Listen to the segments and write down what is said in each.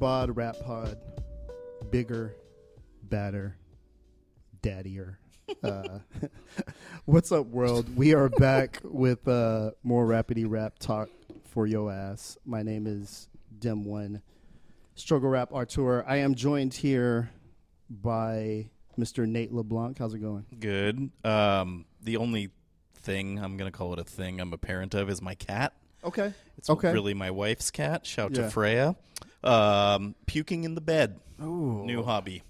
Dad Bod Rap Pod, bigger, badder, daddier. Uh, what's up, world? We are back with uh, more rapidy rap talk for yo ass. My name is Dem One, Struggle Rap Artur. I am joined here by Mr. Nate LeBlanc. How's it going? Good. Um, the only thing I'm gonna call it a thing I'm a parent of is my cat. Okay. It's Okay. really my wife's cat. Shout Yeah. to Freya. Um, puking in the bed. Ooh. New hobby.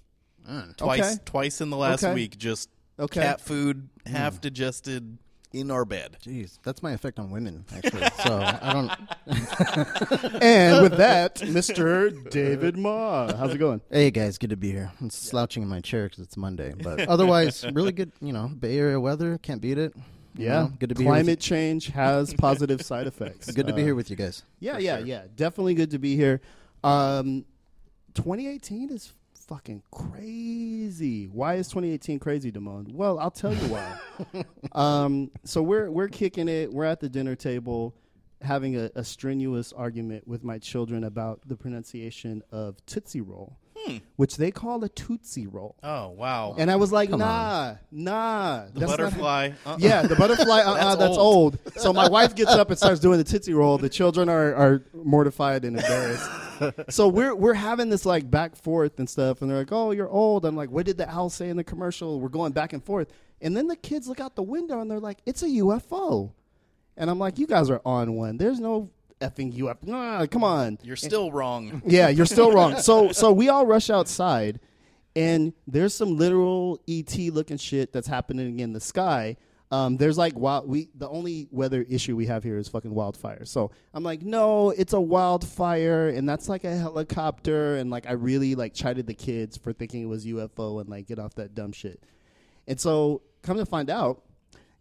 Mm. Twice, Okay. twice in the last Okay. week. Just Okay. cat food, half digested in our bed. Jeez, that's my effect on women, actually. so I don't. and with that, Mr. David Ma. How's it going? Hey guys, good to be here. I'm slouching in my chair because it's Monday, but otherwise, really good. You know, Bay Area weather, can't beat it. You Yeah. know, good to be here. Climate Here change has positive side effects. with you. Good to be Uh, here with you guys. Yeah, yeah, sure. yeah. Definitely good to be here. Um, 2018 is fucking crazy. Why is 2018 crazy, Damon? Well, I'll tell you why. um, so we're we're kicking it. We're at the dinner table, having a, a strenuous argument with my children about the pronunciation of Tootsie Roll, Hmm. which they call a Tootsie Roll. Oh wow. And I was like, Come nah, nah. the that's not- butterfly. uh-uh. yeah, the butterfly. Uh, that's, That's that's old. So my wife gets up and starts doing the tootsie roll. The children are, are mortified and embarrassed. So we're we're having this like back forth and stuff, and they're like, "Oh, you're old." I'm like, "What did the owl say in the commercial?" We're going back and forth, and then the kids look out the window and they're like, "It's a UFO," and I'm like, "You guys are on one. There's no effing UFO. Ah, come on." You're still wrong. Yeah, you're still wrong. So so we all rush outside and there's some literal ET looking shit that's happening in the sky. Um, there's like wild we the only weather issue we have here is fucking wildfire. So I'm like, no, it's a wildfire and that's like a helicopter and like I really like chided the kids for thinking it was UFO and like get off that dumb shit. And so come to find out,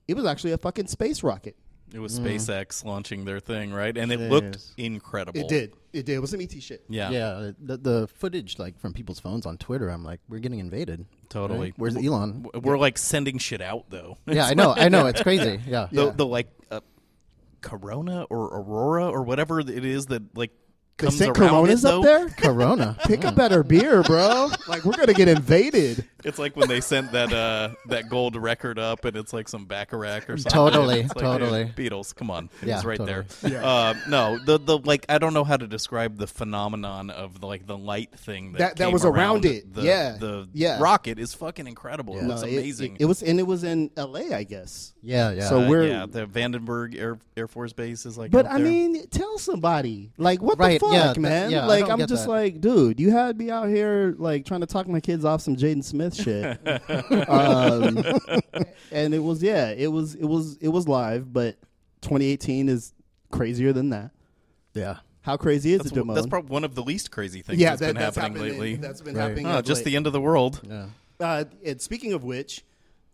it was actually a fucking space rocket. It was SpaceX launching their thing, right? And it Jeez. looked incredible. It did. It did. It was some ET shit. Yeah. Yeah, the, the footage like from people's phones on Twitter, I'm like, we're getting invaded. Totally. Right? Where's Elon? We're like sending shit out though. yeah, I know, I know, it's crazy. Yeah, the, Yeah. the like uh, Corona or Aurora or whatever it is that like They comes sent around Coronas it, up though. there? Corona. Pick a better beer, bro. Like we're gonna get invaded. It's like when they sent that uh that gold record up, and it's like some Bacharach or something. Totally, It's like, totally. dude, Beatles, come on, it Yeah, was right totally. there. Uh, no, the the like I don't know how to describe the phenomenon of the, like the light thing that That- that came was around it. The, Yeah. the Yeah. rocket is fucking incredible. It Yeah. looks No, it- amazing. It, it was and it was in L.A. I guess. Yeah, yeah. So Uh, we're- yeah, the Vandenberg Air Air Force Base is like. But out I there. mean, tell somebody. Like what Right, the fuck, yeah, that- man? yeah, like I'm just that. like, dude, you had me out here like trying to talk my kids off some Jaden Smith shit. um, and it was yeah, it was it was it was live, but 2018 is crazier than that. yeah. How crazy is that's, it, Damone? that's probably one of the least crazy things yeah, that's that, been that's happening happened lately. That's been Right. happening. Oh, just late. the end of the world. Yeah. Uh, and speaking of which,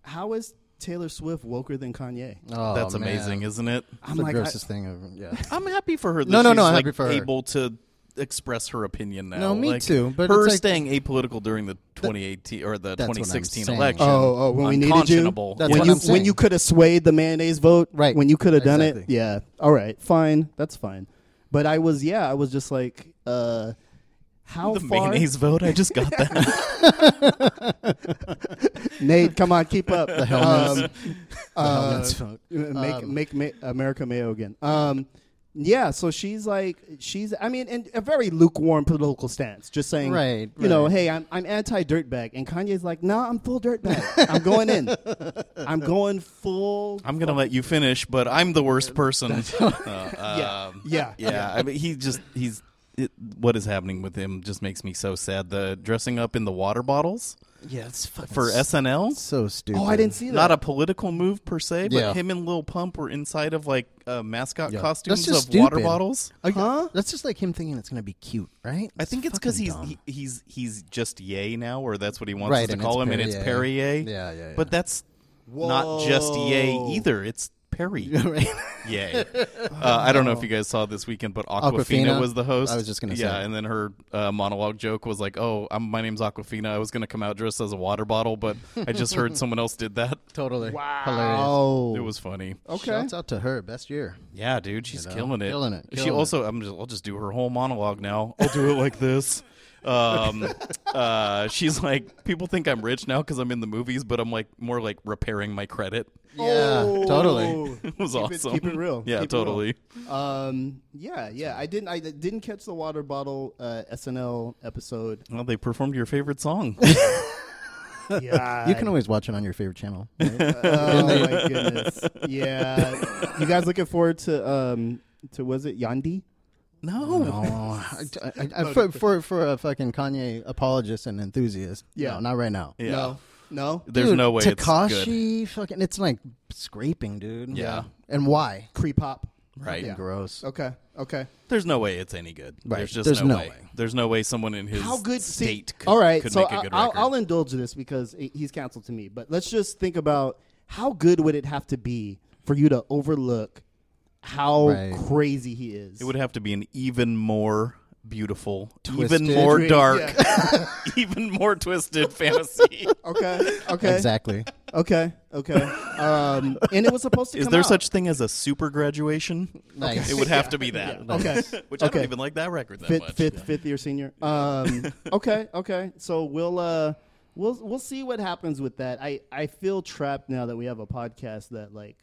how is Taylor Swift woker than Kanye? Oh, That's man. amazing, isn't it? I'm the like, I- grossest thing ever. Yeah. I'm happy for her. That No, no, she's, no, I'm like, happy for her. able to express her opinion now. No, me Like, too, but her like- staying apolitical during the 2018 or the That's what I'm 2016 election. Oh, oh, when we needed you. That's when what you I'm saying. when you could have swayed the mayonnaise vote, Right. When you could have done it, yeah. All right, fine, that's fine. But I was, yeah, I was just like, uh, how the far? mayonnaise vote. I just got that. Nate, come on, keep up. The helmets. Um, The uh, helmets vote. make Um, make ma- America Mayo again. Um, yeah, so she's like, she's, I mean, in a very lukewarm political stance, just saying, Right, You know, hey, I'm I'm anti dirtbag, and Kanye's like, no, I'm full dirtbag. I'm going in. I'm going full. I'm gonna let you finish, but I'm the worst person. Uh, Yeah. um, Yeah. yeah. I mean, he just he's. It, what is happening with him just makes me so sad. The dressing up in the water bottles Yeah, it's fucking for SNL. so stupid. Oh, I didn't see that. Not a political move per se, but Yeah. him and Lil Pump were inside of like uh, mascot Yeah. costumes That's of just water stupid. bottles. Like, Huh? That's just like him thinking it's gonna be cute, right? I think it's because fucking he's dumb. he, he's he's just yay now, or that's what he wants Right, us to and call it's him, and it's Perrier. Perrier. Yeah, yeah, yeah. But that's not just yay Whoa. either. It's Perry. Right. Yay. Uh, I don't know if you guys saw this weekend, but Awkwafina, Awkwafina? was the host. I was just gonna yeah, say. and then her uh, monologue joke was like, "Oh, I'm, my name's Awkwafina. I was going to come out dressed as a water bottle, but I just heard someone else did that. totally. Wow. Hilarious. It was funny. okay. Shouts out to her. Best year. Yeah, dude, she's You know, killing it. killing it, She killing also, I'm just, I'll just do her whole monologue now. I'll do it like this. Um, uh, she's like, people think I'm rich now because I'm in the movies, but I'm like more like repairing my credit. Yeah, totally. It was Keep it- awesome. keep it real. Yeah, Keep it real. totally. Um, yeah, yeah. I didn't. I didn't catch the water bottle uh, SNL episode. Well, they performed your favorite song. Yeah, You can always watch it on your favorite channel. right? Oh my goodness. Yeah. You guys looking forward to um to was it Yandhi? No. No, I, I, I, for, for for a fucking Kanye apologist and enthusiast. Yeah. no, not right now. Yeah. No. No. There's Dude, no way it's. Tekashi, fucking, it's like scraping, dude. Yeah. and why? Creep hop. Right. Yeah. Gross. Okay. Okay. There's no way it's any good. Right. There's just There's no, no way. way. There's no way someone in his How good see- state could, All right, could so make a I- good I'll, record. I'll indulge this because he's canceled to me. But let's just think about how good would it have to be for you to overlook how Right. crazy he is. it would have to be an even more beautiful, Twisted. even more dark, yeah. even more twisted fantasy. Okay. Okay. Exactly. Okay. Okay. Um, and it was supposed to. Be. Is come there out. such thing as a super graduation? Nice. It would have to be that. Okay. Which I don't even like that record that fifth, much. fifth, fifth year senior. Um, okay, okay. So we'll uh, we'll we'll see what happens with that. I I feel trapped now that we have a podcast that like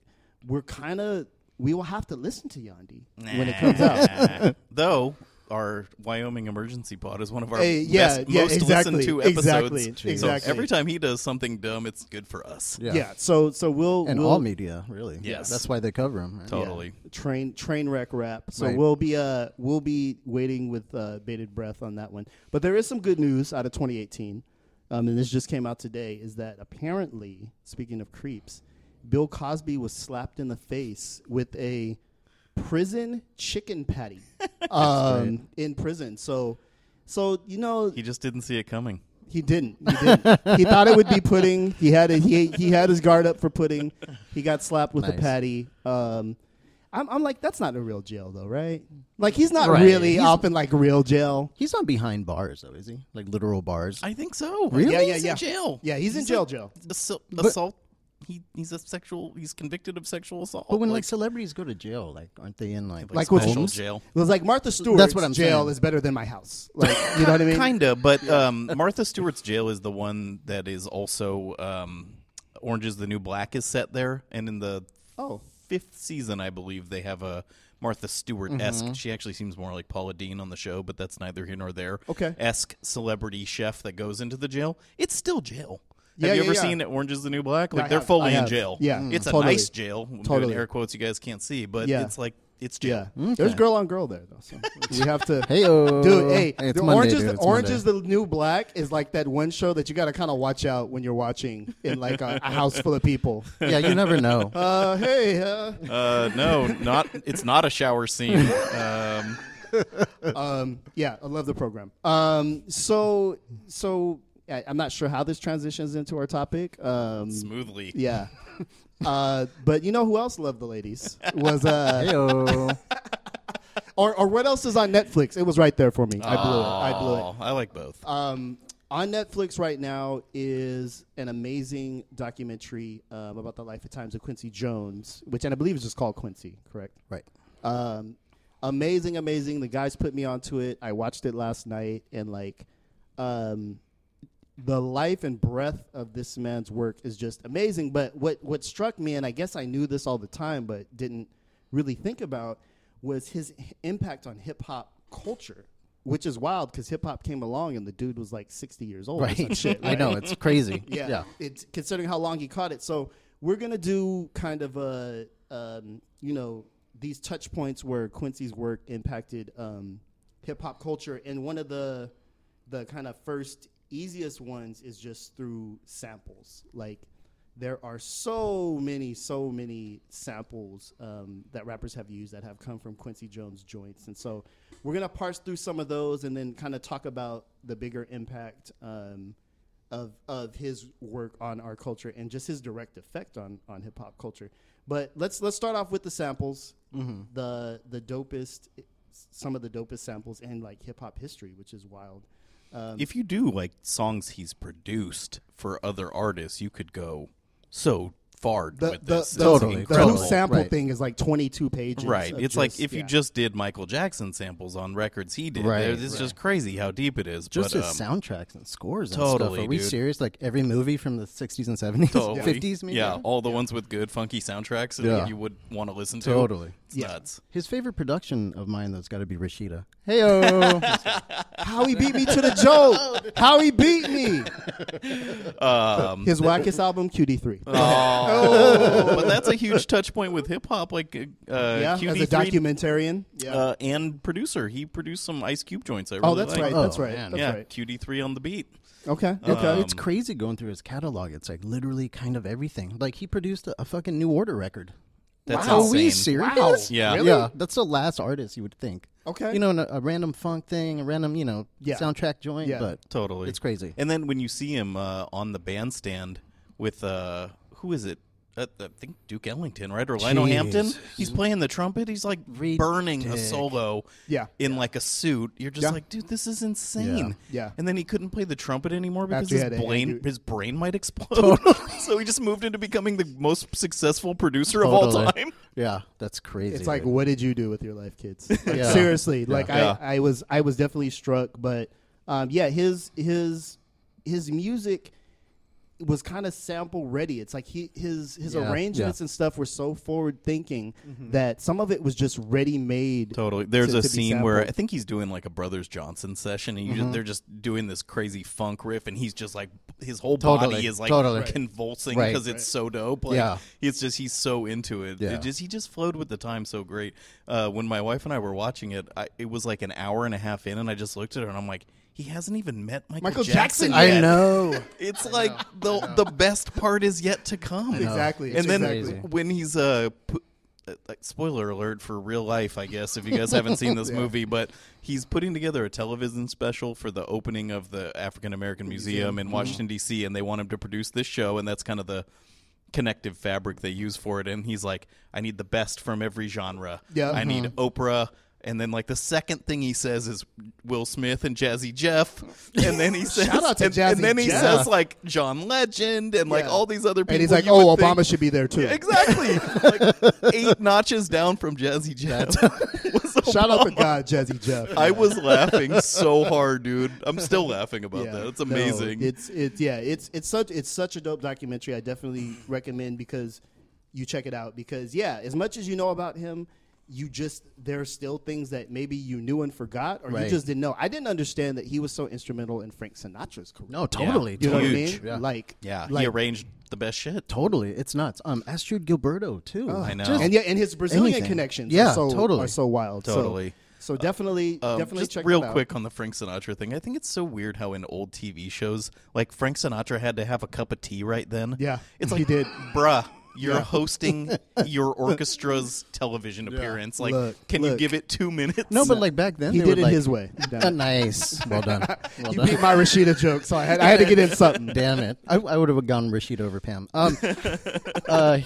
we're kind of we will have to listen to Yandhi when it comes out. Though our Wyoming emergency pod is one of our Hey, yeah, best, yeah, most exactly, listened to episodes. exactly, So every time he does something dumb, it's good for us. Yeah. Yeah. So so we'll And we'll, all media, really. Yes. That's why they cover him. Right? Totally. Yeah. Train train wreck rap. So Right. we'll be uh we'll be waiting with uh, bated breath on that one. But there is some good news out of 2018, um, and this just came out today. Is that apparently speaking of creeps, Bill Cosby was slapped in the face with a prison chicken patty um, in prison. So so you know He just didn't see it coming. he didn't. He didn't. he thought it would be pudding. He had a, he he had his guard up for pudding. He got slapped with a patty. Um, I'm I'm like that's not a real jail though, right? Like he's not Right. really He's- up in like real jail. He's not behind bars, though, is he? Like literal bars. I think so. Really? Yeah, yeah, He's yeah. in jail. Yeah, he's, in a- jail. Jail. assault. But- assault. He, he's a sexual. He's convicted of sexual assault. but when like, celebrities go to jail, like aren't they in like, Like special Holmes? jail. It was like Martha Stewart. That's what I'm jail saying. is better than my house. Like you know what I mean? Kinda, but um, Martha Stewart's jail is the one that is also um, Orange is the New Black is set there, and in the Oh, fifth season, I believe they have a Martha Stewart esque. She actually seems more like Paula Deen on the show, but that's neither here nor there. Okay. esque celebrity chef that goes into the jail. It's still jail. Yeah, have you yeah, ever yeah. seen Orange is the New Black? Like I they're have, fully I in have. jail. Yeah, Mm. it's a totally. nice jail. Totally. doing air quotes you guys can't see, but Yeah. it's like it's jail. yeah. There's girl on girl there though. So we have to. Hey, Dude, hey, it's the Monday, Orange, is, dude. the, It's Orange is the New Black is like that one show that you got to kind of watch out when you're watching in like a, a house full of people. yeah, you never know. Uh, hey, uh, Uh, no, not. It's not a shower scene. Um, um, yeah, I love the program. Um, so, so I, I'm not sure how this transitions into our topic. Um, smoothly. yeah, uh, but you know who else loved the ladies was uh, Heyo. or or what else is on Netflix? It was right there for me. I blew it. I blew it. I like both. Um, on Netflix right now is an amazing documentary um, about the life and times of Quincy Jones, which and I believe is just called Quincy, correct? right. Um, amazing, amazing. The guys put me onto it. I watched it last night, and like, um, the life and breadth of this man's work is just amazing. But what what struck me, and I guess I knew this all the time, but didn't really think about, was his h- impact on hip hop culture. Which is wild because hip hop came along and the dude was like sixty years old. or some Right. I know it's crazy. yeah, yeah. It's considering how long he caught it. So we're gonna do kind of a, um, you know, these touch points where Quincy's work impacted um, hip hop culture, and one of the the kind of first easiest ones is just through samples. Like there are so many, so many samples um, that rappers have used that have come from Quincy Jones joints, and so we're gonna parse through some of those and then kind of talk about the bigger impact um, of of his work on our culture and just his direct effect on on hip hop culture. But let's let's start off with the samples. Mm-hmm. The the dopest, some of the dopest samples in like hip hop history, which is wild. Um, If you do like songs he's produced for other artists, you could go so far the with the, this. the, It's Totally, the incredible. sample Right. thing is like 22 pages. Right. of It's like just- if you just did Michael Jackson samples on records he did. Right, It's right. just crazy how deep it is. Just but, his um, soundtracks and scores and totally, stuff. Are we dude. serious? Like every movie from the 60s and 70s, Totally. 50s, maybe? Yeah, all the ones with good funky soundtracks that Yeah. you would want to listen to. Totally. It's Yeah. nuts. His favorite production of mine, though, has got to be Rashida. Heyo. how he beat me to the joke. How he beat me. Um, His wackest album, QD3. oh, but that's a huge touch point with hip hop. Like, uh, yeah, as a documentarian. Yeah. uh, and producer. He produced some Ice Cube joints. I really oh, that's like. right. Oh, that's right. man. That's yeah, right. QD3 on the beat. Okay. It- Okay. it's crazy going through his catalog. It's like literally kind of everything. Like he produced a, a fucking New Order record. That's Are we insane. serious? Wow. Yeah. Really? Yeah, that's the last artist you would think. Okay. You know, a, a random funk thing, a random, you know, Yeah. soundtrack joint, Yeah. but Totally. it's crazy. And then when you see him uh, on the bandstand with uh, who is it? Uh, I think Duke Ellington, right? Or Lionel Jeez. Hampton. He's playing the trumpet. He's like burning a solo Yeah. in like a suit. You're just Yeah. like, dude, this is insane. Yeah. And then he couldn't play the trumpet anymore because his brain his brain might explode. so he just moved into becoming the most successful producer of all time. Yeah, that's crazy. It's like, dude. what did you do with your life, kids? Like, Yeah. Seriously, like Yeah. I, I was, I was definitely struck. But um, yeah, his his his music was kind of sample ready. It's like he his his Yeah, arrangements yeah. and stuff were so forward thinking that some of it was just ready made. Totally. There's to- a to scene where I think he's doing like a Brothers Johnson session, and you Mm-hmm. just, they're just doing this crazy funk riff, and he's just like his whole Totally, body is like totally. Right. convulsing Right. because it's so dope. Like, Yeah. it's just he's so into it. Yeah. It just he just flowed with the time so great. Uh, when my wife and I were watching it, I, it was like an hour and a half in, and I just looked at her and I'm like. He hasn't even met Michael, Michael Jackson Jackson. yet. I know. It's like the the best part is yet to come. Exactly. And then Crazy. when he's uh, pu- uh, like, spoiler alert for real life, I guess if you guys haven't seen this movie, but he's putting together a television special for the opening of the African American Museum in Washington D.C. and they want him to produce this show, and that's kind of the connective fabric they use for it. And he's like, I need the best from every genre. Yeah. I need Oprah. And then, like the second thing he says is Will Smith and Jazzy Jeff, and then he says, Shout out to and, and then he Jeff. says like John Legend and like Yeah. all these other people. and he's like, you "Oh, would Obama think- should be there too." Exactly. like eight notches down from Jazzy Jeff. was Shout out to Obama. God, Jazzy Jeff. I was laughing so hard, dude. I'm still laughing about that. It's No, amazing. it's it's yeah, it's it's such it's such a dope documentary. I definitely recommend because you check it out because yeah, as much as you know about him, you just there are still things that maybe you knew and forgot or you just didn't know. I didn't understand that he was so instrumental in Frank Sinatra's career. No, totally. you know what I mean? Yeah. Like yeah, like, he arranged the best shit. Totally. It's nuts. Um, Astrid Gilberto, too. I know. Just- and yeah, and his Brazilian anything. connections Yeah, are so totally. are so wild. Totally. So, definitely Um, definitely just check real that out. Real quick on the Frank Sinatra thing. I think it's so weird how in old TV shows, like Frank Sinatra had to have a cup of tea right then. Yeah, it's like he did. bruh, you're hosting your orchestra's television appearance. Like, Look, can you give it two minutes? No, but like back then, He they did would, it like, his way. Nice. Well done. Well you done. beat my Rashida joke, so I had I had to get in something. Damn it! I, I would have gone Rashida over Pam. Um, uh,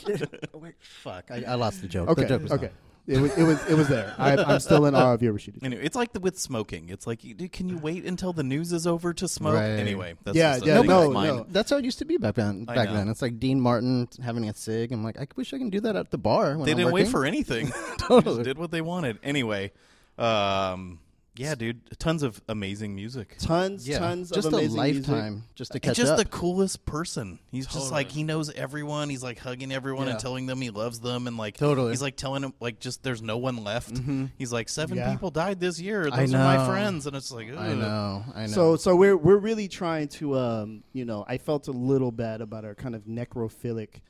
wait, fuck, I, I lost the joke. Okay, the joke was okay. done. It was it was it was there. I, I'm still in awe of your Rashida. Anyway, it's like the, with smoking. It's like, dude, can you wait until the news is over to smoke? Right. Anyway, that's Yeah, yeah, no, no. That's how it used to be back then. Back then, it's like Dean Martin having a cig. I'm like, I wish I can do that at the bar. When They I'm didn't wait for anything. Totally. Just did what they wanted. Anyway, um, yeah, dude, tons of amazing music. Tons, yeah, tons just of a amazing lifetime music. just to And catch just up. the coolest person. He's just like he knows everyone. He's like hugging everyone and telling them he loves them, and like Totally. he's like telling them like just there's no one left. He's like seven Yeah. people died this year. I Those are my know. friends, and it's like I ugh. know, I know. So so we're we're really trying to um you know I felt a little bad about our kind of necrophilic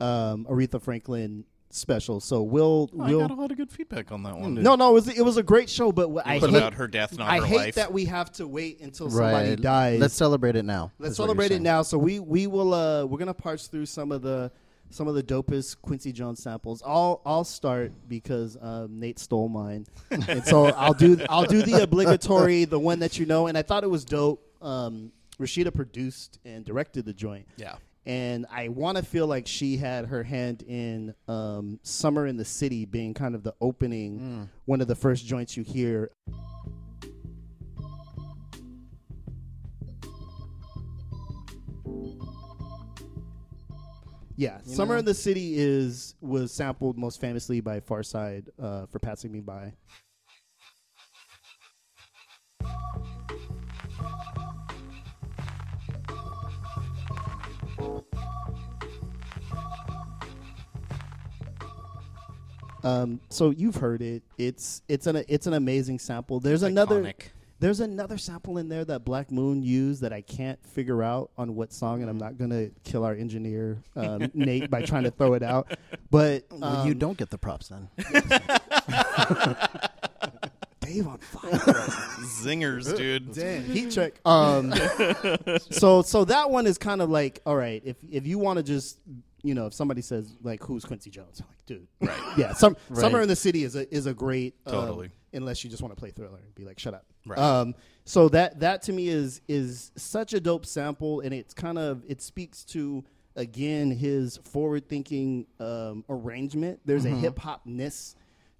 um Aretha Franklin special. So we'll Oh, I we'll got a lot of good feedback on that one. no no it was it was a great show, but what I hate, about her death, not I her hate life. that we have to wait until somebody right. dies. Let's celebrate it now. Let's is what you're celebrate it now. So we we will uh we're gonna parse through some of the some of the dopest Quincy Jones samples. I'll I'll start because um, Nate stole mine, and so I'll do I'll do the obligatory, the one that you know. And I thought it was dope. Um, Rashida produced and directed the joint, yeah. And I want to feel like she had her hand in um, "Summer in the City" being kind of the opening, one of the first joints you hear. Yeah, "Summer know? in the City" is was sampled most famously by Pharcyde uh, for "Passing Me By." Um, so you've heard it. It's it's an it's an amazing sample. There's another there's another sample in there that Black Moon used that I can't figure out on what song, and I'm not gonna kill our engineer um, Nate by trying to throw it out. But Well, you um, don't get the props then. Dave on fire. Zingers, dude. Damn, heat check. Um, so so that one is kind of like, all right, if if you want to just, you know, if somebody says like, who's Quincy Jones, I'm like, dude, Right. yeah, some Right. Summer in the City is a is a great um, Totally. unless you just want to play Thriller and be like, shut up. Right. Um, so that that to me is is such a dope sample, and it's kind of it speaks to again his forward thinking um, arrangement. There's Mm-hmm. a hip hop ness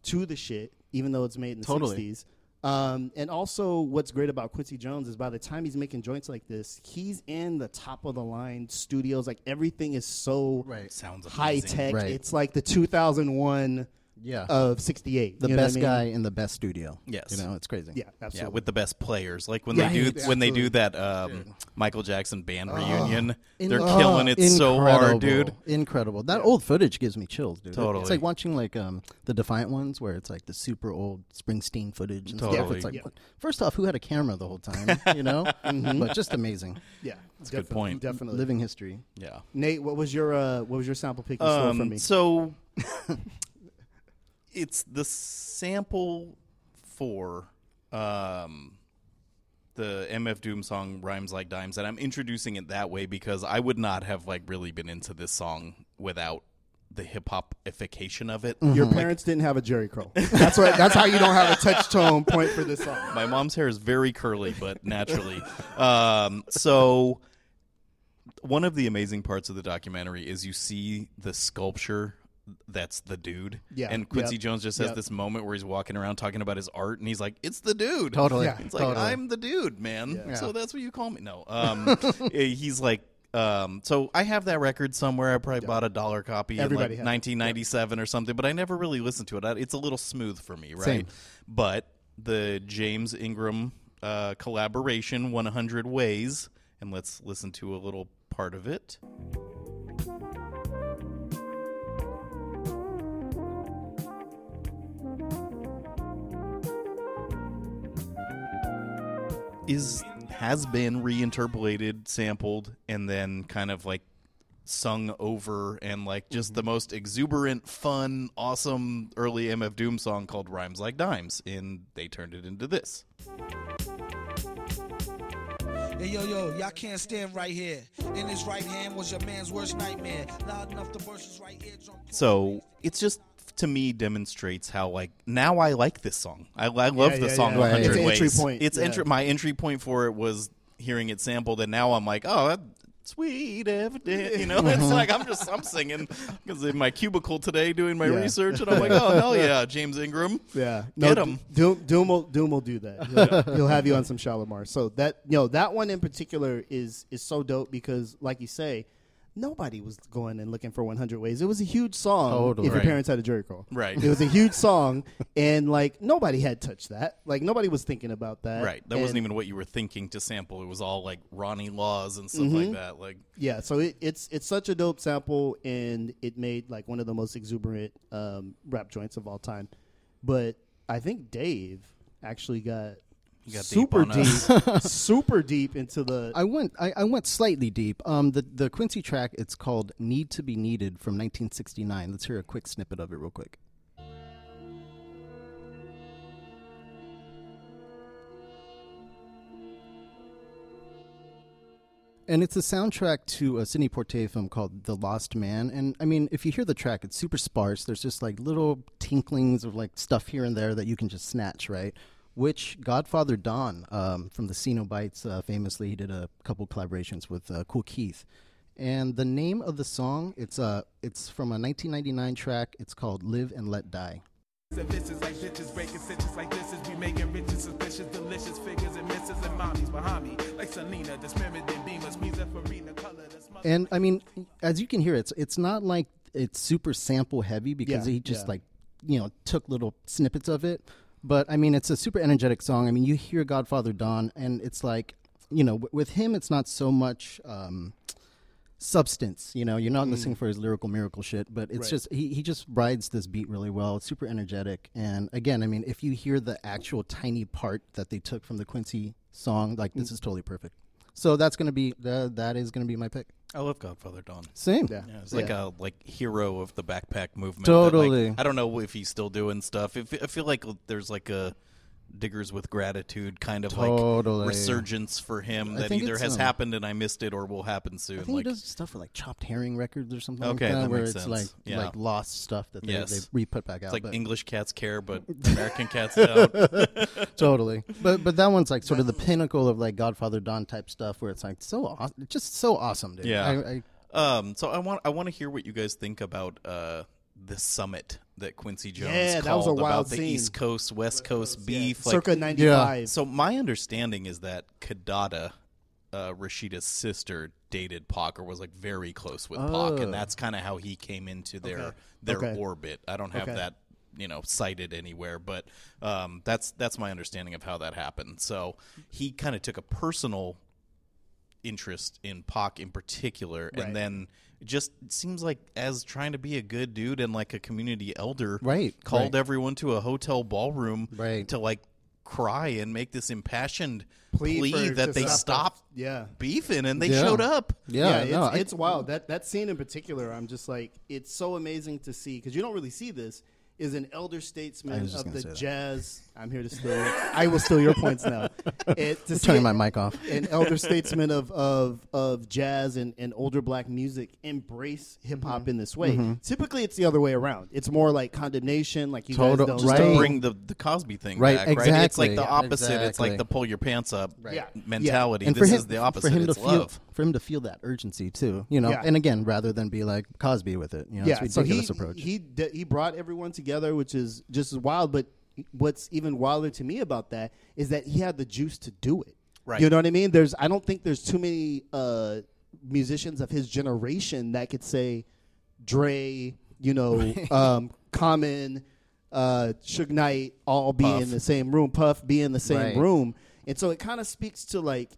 to the shit, even though it's made in the Totally. 60s. Um, and also, what's great about Quincy Jones is by the time he's making joints like this, he's in the top of the line studios. Like everything is so Right. Sounds high amazing. tech. Right. It's like the 2001 Yeah. of '68. the you know what I best mean? guy in the best studio. Yes. You know, it's crazy. Yeah, absolutely. Yeah, with the best players. Like when Yeah, they do yeah, when they do that um, Michael Jackson band reunion, they're In- killing oh, it so hard, dude. incredible. Incredible. That old footage gives me chills, dude. Totally. It's like watching like um the Defiant ones where it's like the super old Springsteen footage and stuff. Totally. It's like Yeah. what- first off, who had a camera the whole time? You know? But just amazing. yeah, That's a good point. Definitely. Living history. Yeah. Nate, what was your uh, what was your sample pick you stole from Um, me? so it's the sample for um, the MF Doom song "Rhymes Like Dimes," and I'm introducing it that way because I would not have like really been into this song without the hip hopification of it. Your parents didn't have a Jheri curl. That's what. That's how you don't have a touch tone point for this song. My mom's hair is very curly, but naturally. Um, so, one of the amazing parts of the documentary is you see the sculpture that's the dude. Yeah, And Quincy yep, Jones just has yep. this moment where he's walking around talking about his art, and he's like, "It's the dude." Totally. Yeah. It's like I'm the dude, man. Yeah. So that's what you call me. No. Um, eh, he's like. Um, so I have that record somewhere. I probably bought a dollar copy Everybody in like it. 1997 or something, but I never really listened to it. I- It's a little smooth for me, right? Same. But the James Ingram uh, collaboration, 100 Ways, and let's listen to a little part of it. Is has been reinterpolated, sampled, and then kind of like sung over and like just the mm-hmm. most exuberant, fun, awesome early MF Doom song called Rhymes Like Dimes. And they turned it into this. Hey yo yo, y'all can't stand right here. In his right hand was your man's worst nightmare. Loud enough to burst his right eardrum. So it's just to me demonstrates how like now I like this song. I, I love Yeah, the yeah, song yeah. 100 It's Ways. entry point, It's yeah. entry. My entry point for it was hearing it sampled, and now I'm like, oh, that, sweet evident. You know, it's like I'm just I'm singing because in my cubicle today doing my Yeah. research, and I'm like, oh hell yeah, James Ingram. Yeah, Get 'em. Doom, Doom will Doom will do that. He'll, he'll have you on some Shalamar. So that you know that one in particular is is so dope because, like you say, nobody was going and looking for 100 ways. It was a huge song. Totally. If your Right. parents had a Jheri curl, Right. It was a huge song, and like nobody had touched that. Like nobody was thinking about that. Right, that wasn't even what you were thinking to sample. It was all like Ronnie Laws and stuff Mm-hmm. like that. Like, Yeah, so it, it's it's such a dope sample, and it made like one of the most exuberant um, rap joints of all time. But I think Dave actually got, He got deep super on us. super deep into the. I went I, I went slightly deep. Um the, the Quincy track it's called Need to Be Needed from nineteen sixty nine. Let's hear a quick snippet of it real quick. And it's a soundtrack to a Sidney Poitier film called The Lost Man. And I mean, if you hear the track, it's super sparse. There's just like little tinklings of like stuff here and there that you can just snatch, right? Which Godfather Don um, from the Cenobites, uh, famously, he did a couple collaborations with uh, Kool Keith. And the name of the song, it's uh it's from a 1999 track. It's called "Live and Let Die." And vicious like bitches, breaking stitches like this is we making riches suspicious, delicious figures and misses and mommies behind me. Like Selena, spirit then beamers, means that farina color And I mean, as you can hear, it's it's not like it's super sample heavy because Yeah, he just yeah. like you know took little snippets of it. But I mean, it's a super energetic song. I mean, you hear Godfather Don, and it's like you know, w- with him, it's not so much. Um, substance you know you're not listening for his lyrical miracle shit but it's Mm. Right. just he, he just rides this beat really well it's super energetic and again i mean if you hear the actual tiny part that they took from the quincy song like Mm. this is totally perfect so that's gonna be that that is gonna be my pick I love Godfather Don. same Yeah. Yeah, it's like a like hero of the backpack movement. that, like, Totally. I don't know if he's still doing stuff. If, I feel like there's like a diggers with gratitude kind of Totally. like resurgence for him I that either has um, happened and I missed it or will happen soon. I think like he does stuff for like chopped herring records or something Okay, like that, that where makes it's sense. like Yeah. like lost stuff that they, Yes. they re-put back out. it's like English cats care, but American cats don't. totally, but but that one's like sort of the pinnacle of like Godfather Don type stuff, where it's like so aw- just so awesome, dude. Yeah. I, I, Um, so I want I want to hear what you guys think about uh, the summit that Quincy Jones Yeah, called that was a wild about the scene. East Coast West Coast beef. Like, Circa 95. so my understanding is that Kidada, uh, Rashida's sister, dated Pac or was like very close with Pac, Oh. and that's kind of how he came into their Okay. their Okay. orbit. I don't have Okay. that you know cited anywhere, but um, that's that's my understanding of how that happened. So he kind of took a personal interest in Pac in particular, Right. and then it just seems like as trying to be a good dude and like a community elder, Right, Called right. everyone to a hotel ballroom, Right. to like cry and make this impassioned Plea plea, that they stop stop yeah. beefing, and they Yeah. showed up. yeah, it's, no, I- it's wild. That that scene in particular, I'm just like, it's so amazing to see because you don't really see this. Is an elder statesman of the jazz. I'm here to steal. I will steal your points now. It, to turning my mic off. an elder statesman of of of jazz and, and older black music embrace hip hop Mm-hmm. in this way. Typically, it's the other way around. It's more like condemnation, like you Total- guys don't Just Right. to bring the the Cosby thing Right, back, right? It's like the opposite. It's like the pull your pants up Yeah. mentality. and this him, is the opposite. For him it's to feel, love. for him to feel that urgency too, you know. Yeah. And again, rather than be like Cosby with it, you know, yeah, it's so a he ridiculous approach. he d- he brought everyone together, which is just as wild. But what's even wilder to me about that is that he had the juice to do it. Right. You know what I mean? There's I don't think there's too many uh, musicians of his generation that could say Dre, you know, um, Common, uh, Suge Knight, all be Puff. in the same room. Puff be in the same Right. room, and so it kind of speaks to like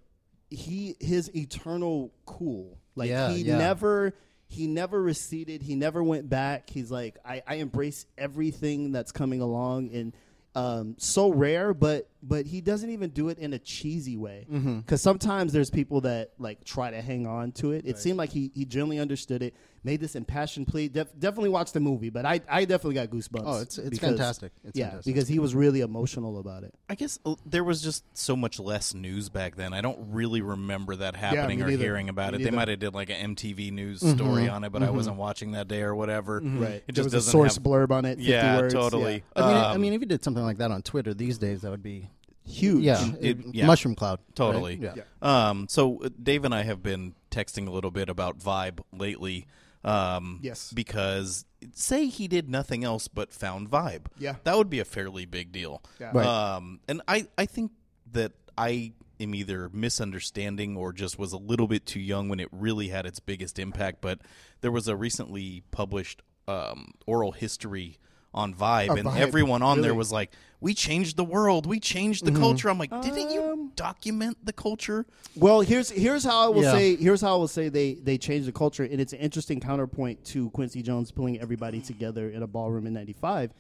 he his eternal cool. Like Yeah, he yeah. never he never receded. He never went back. He's like I, I embrace everything that's coming along and. Um, so rare, but but he doesn't even do it in a cheesy way. Because Mm-hmm. sometimes there's people that like try to hang on to it. It seemed like he he genuinely understood it, made this impassioned plea. Def- definitely watch the movie, but I I definitely got goosebumps. Oh, it's- it's because- fantastic. It's yeah, fantastic. because he was really emotional about it. I guess uh, there was just so much less news back then. I don't really remember that happening me or neither. hearing about Me it. They might have did like an MTV news Mm-hmm. story on it, but I wasn't watching that day or whatever. Right. It there just was a doesn't source have- blurb on it. 50 Yeah, words. totally. I mean, I Um, mean, if you did something like that on Twitter these days, that would be Huge. yeah, It- it- yeah. mushroom cloud. right? Totally. Yeah. Um, so uh, Dave and I have been texting a little bit about Vibe lately. Um, Yes. Because say he did nothing else but found Vibe. Yeah. That would be a fairly big deal. Yeah. Right. Um, and I, I think that I am either misunderstanding or just was a little bit too young when it really had its biggest impact. But there was a recently published um, oral history on Vibe, and Vibe. everyone on there was like, "We changed the world. We changed the culture." I'm like, "Didn't you Um, document the culture?" Well, here's here's how I will Yeah. say here's how I will say they they changed the culture, and it's an interesting counterpoint to Quincy Jones pulling everybody together in a ballroom in '95.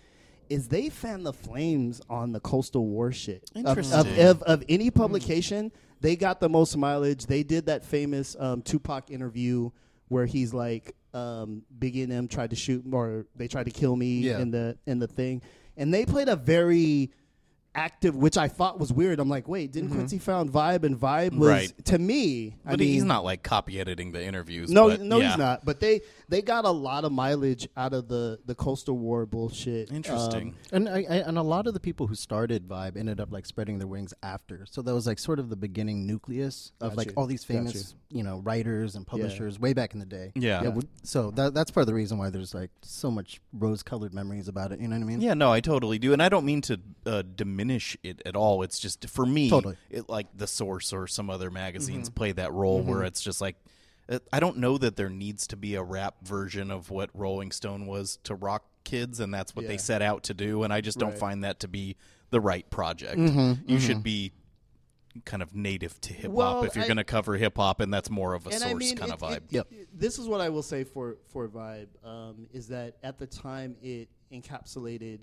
Is they fan the flames on the coastal war shit of, of, of, of any publication. They got the most mileage. They did that famous um, Tupac interview where he's like, um, Biggie and them tried to shoot or they tried to kill me Yeah. in the in the thing, and they played a very active, which I thought was weird. I'm like, wait, didn't Quincy found Vibe and Vibe was Mm-hmm. Right. to me? I But mean, he's not like copy editing the interviews. No, but, no, yeah. he's not. But they they got a lot of mileage out of the the coastal war bullshit. Interesting. Um, And I, I, and a lot of the people who started Vibe ended up like spreading their wings after. So that was like sort of the beginning nucleus of Got like all these Got famous you know writers and publishers way back in the day. Yeah. yeah. So that that's part of the reason why there's like so much rose-colored memories about it. You know what I mean? Yeah, no, I totally do, and I don't mean to uh, diminish it at all. It's just for me, Totally. it like the Source or some other magazines Mm-hmm. play that role where it's just like, I don't know that there needs to be a rap version of what Rolling Stone was to rock kids, and that's what they set out to do, and I just don't Right. find that to be the right project. Mm-hmm, you should be kind of native to hip hop Well, if you're going to cover hip hop, and that's more of a Source I mean, kind it- of vibe. it- Yep. it- This is what I will say for for Vibe um, is that at the time it encapsulated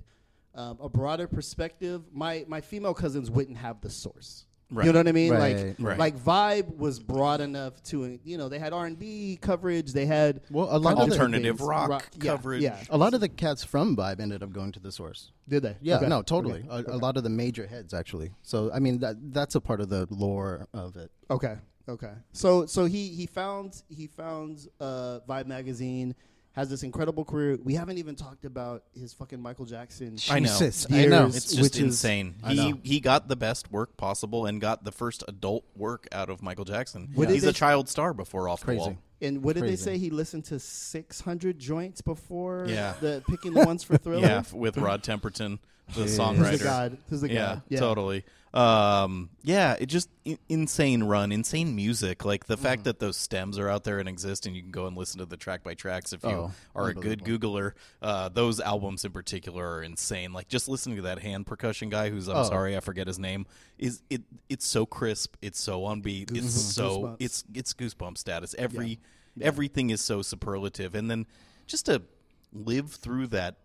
um, a broader perspective. My my female cousins wouldn't have the source. Right. You know what I mean? Right, like right. like Vibe was broad enough to you know they had R and B coverage. They had Well, a lot kind of the- Alternative things. rock yeah, coverage. Yeah, A lot of the cats from Vibe ended up going to the source. did they? Yeah, Okay. no, totally. Okay. A, a lot of the major heads actually. So I mean that that's a part of the lore of it. Okay. Okay. So so he he found he found uh, Vibe magazine has this incredible career. We haven't even talked about his fucking Michael Jackson. I know. Years, I know. It's just is- insane. I he he got the best work possible and got the first adult work out of Michael Jackson. Did He's a child star before Off the Crazy. Wall. And what did they say? He listened to 600 joints before Yeah. the picking the ones for Thriller. Yeah, with Rod Temperton, the Jeez. songwriter. Who's the god? Who's the yeah, god? Yeah, totally. Um, yeah, it just I- insane run, insane music. Like the Mm. fact that those stems are out there and exist, and you can go and listen to the track by tracks if you Oh, are a good Googler. Uh, those albums in particular are insane. Like just listening to that hand percussion guy, who's I'm Oh. sorry I forget his name, is it? It's so crisp. It's so on beat. It's so Goosebumps. it's it's goosebump status. Every everything is so superlative, and then just to live through that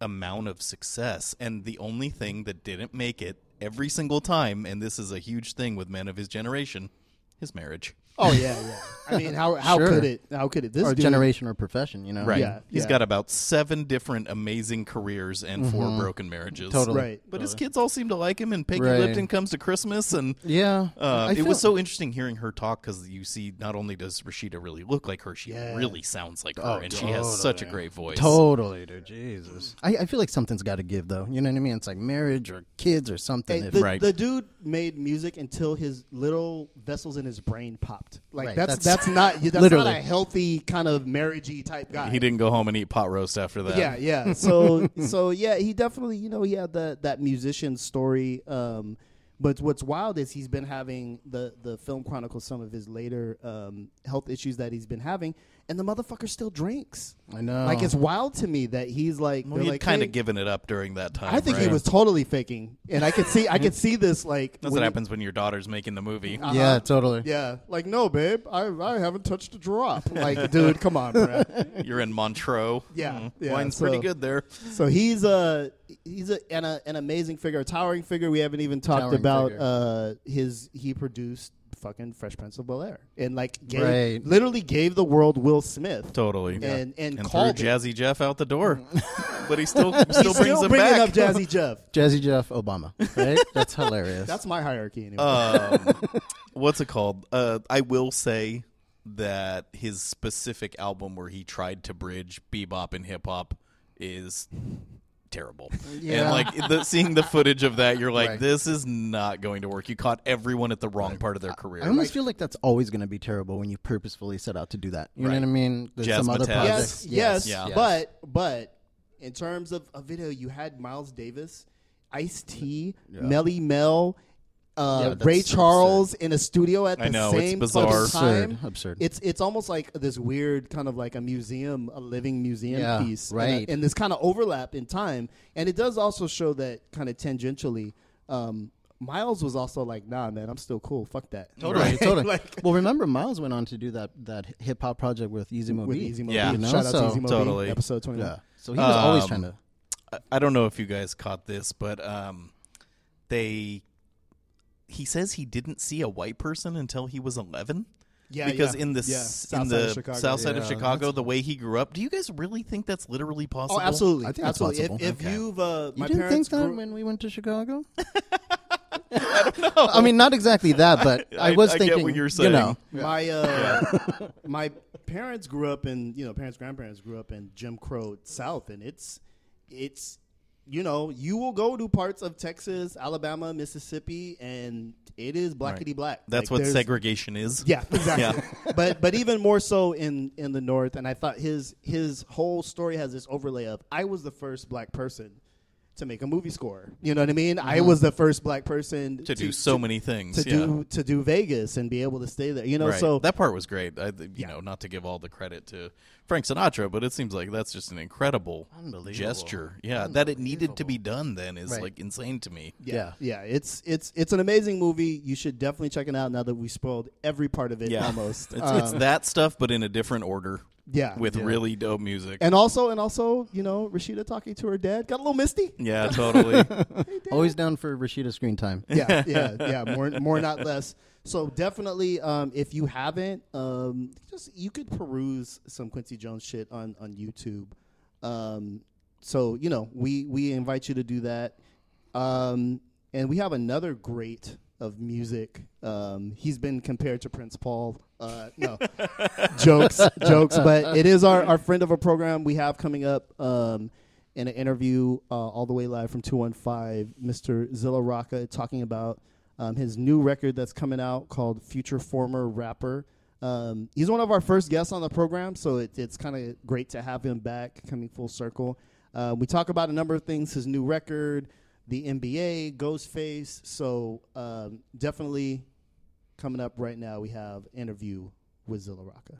amount of success and the only thing that didn't make it every single time and this is a huge thing with men of his generation his marriage Oh yeah, yeah. I mean, how how Sure. could it? How could it? This or dude, generation or profession, you know? right Yeah, He's yeah. got about seven different amazing careers and four broken marriages Totally. Right. but his kids all seem to like him and peggy Right. lipton comes to christmas and Yeah. uh, I it feel- was so interesting hearing her talk because you see not only does rashida really look like her she Yeah. really sounds like her Oh, and she has such a great voice Totally, dude. Jesus. I, I feel like something's got to give, though. You know what I mean? It's like marriage or kids or something. Hey, If- the, Right. the dude made music until his little vessels in his brain popped. Like Right, that's, that's- that's not that's Literally. not a healthy kind of marriagey type guy. he didn't go home and eat pot roast after that Yeah, yeah. So so yeah, he definitely you know he had that that musician story. Um, but what's wild is he's been having the the film chronicles some of his later um, health issues that he's been having, and the motherfucker still drinks. I know. Like it's wild to me that he's like well, they're he like, kind of "Hey," given it up during that time I think he was totally faking, and I could see I could see this like That's what he- happens when your daughter's making the movie. Uh-huh. Yeah, totally. Yeah, like no, babe, I I haven't touched a drop. Like, dude, come on, bro. You're in Montreux. Yeah, Mm, yeah, wine's so- pretty good there. So he's a he's a an, a, an amazing figure, a towering figure. We haven't even talked Towering about figure. uh, his. He produced fucking Fresh Prince of Bel Air, and like gave, Right. literally gave the world Will Smith. Totally. And- and threw called it. Jazzy Jeff out the door, but he still still He's brings still him bringing back. up Jazzy Jeff. Jazzy Jeff Obama, right? That's hilarious. That's my hierarchy anyway. um, what's it called? Uh, I will say that his specific album where he tried to bridge bebop and hip hop is terrible. And like the, seeing the footage of that, you're like, Right. this is not going to work. You caught everyone at the wrong part of their career. I almost feel like that's always going to be terrible when you purposefully set out to do that. You Right. know what I mean? There's some other projects. yes, yes, Yeah. but but in terms of a video, you had Miles Davis, Ice T, Melle Mel. Yeah, Uh, that's Ray so Charles in a studio at the I know, it's same bizarre. fucking Absurd, time. absurd. It's it's almost like this weird kind of like a museum, a living museum Yeah, piece, and a- right. And, this kind of overlap in time, and it does also show that kind of tangentially. Um, Miles was also like, "Nah, man, I'm still cool. Fuck that." Totally, Right? totally. Like, well, remember Miles went on to do that that hip hop project with Easy Mo with B. Easy Mo Yeah. B. You know, Shout out so- to Easy Mo Totally. B, episode twenty one. Yeah. So he was always Um, trying to. I- I don't know if you guys caught this, but um, they he says he didn't see a white person until he was 11 Yeah, because yeah, in the yeah. s- South in side of the Chicago. south side of Chicago, that's- the way he grew up. Do you guys really think that's literally possible? Oh, absolutely. I think it's absolutely. possible. If, if Okay. you've uh, You my didn't think parents that grew- when we went to Chicago? I don't know. I mean, not exactly that, but I, I- was I get thinking. what you're You saying. know, My uh, my parents grew up in you know parents grandparents grew up in Jim Crow South, and it's it's you know you will go to parts of Texas, Alabama, Mississippi, and it is blackety black. That's Like, what segregation is. Yeah, exactly. yeah. but but even more so in in the north, and I thought his his whole story has this overlay of I was the first black person to make a movie score. You know what I mean? I uh-huh. was the first black person to do so many things. to yeah. do to do Vegas and be able to stay there. You know, right. so that part was great. I, you Yeah. know, not to give all the credit to Frank Sinatra, but it seems like that's just an incredible Unbelievable. gesture. Yeah, that it needed to be done then is Right. like insane to me. yeah, yeah, it's it's it's an amazing movie. You should definitely check it out. Now that we spoiled every part of it, Yeah, almost. It's, Um, it's that stuff, but in a different order yeah, with really dope music. and also and also, you know, Rashida talking to her dad got a little misty. yeah, totally. always down for Rashida screen time. yeah, yeah, yeah. More, more, not less. So definitely, um, if you haven't, um, just you could peruse some Quincy Jones shit on on YouTube. Um, so you know, we we invite you to do that. Um, and we have another great of music. Um, he's been compared to Prince Paul. Uh, no, jokes, jokes. But it is our, our friend of a program we have coming up um, in an interview uh, all the way live from 215, Mr. Zilla Rocca, talking about um, his new record that's coming out called Future Former Rapper. Um, he's one of our first guests on the program, so it, it's kind of great to have him back, coming full circle. Uh, we talk about a number of things: his new record, the NBA, Ghostface. So um, definitely coming up right now, we have interview with Zilla Rocca.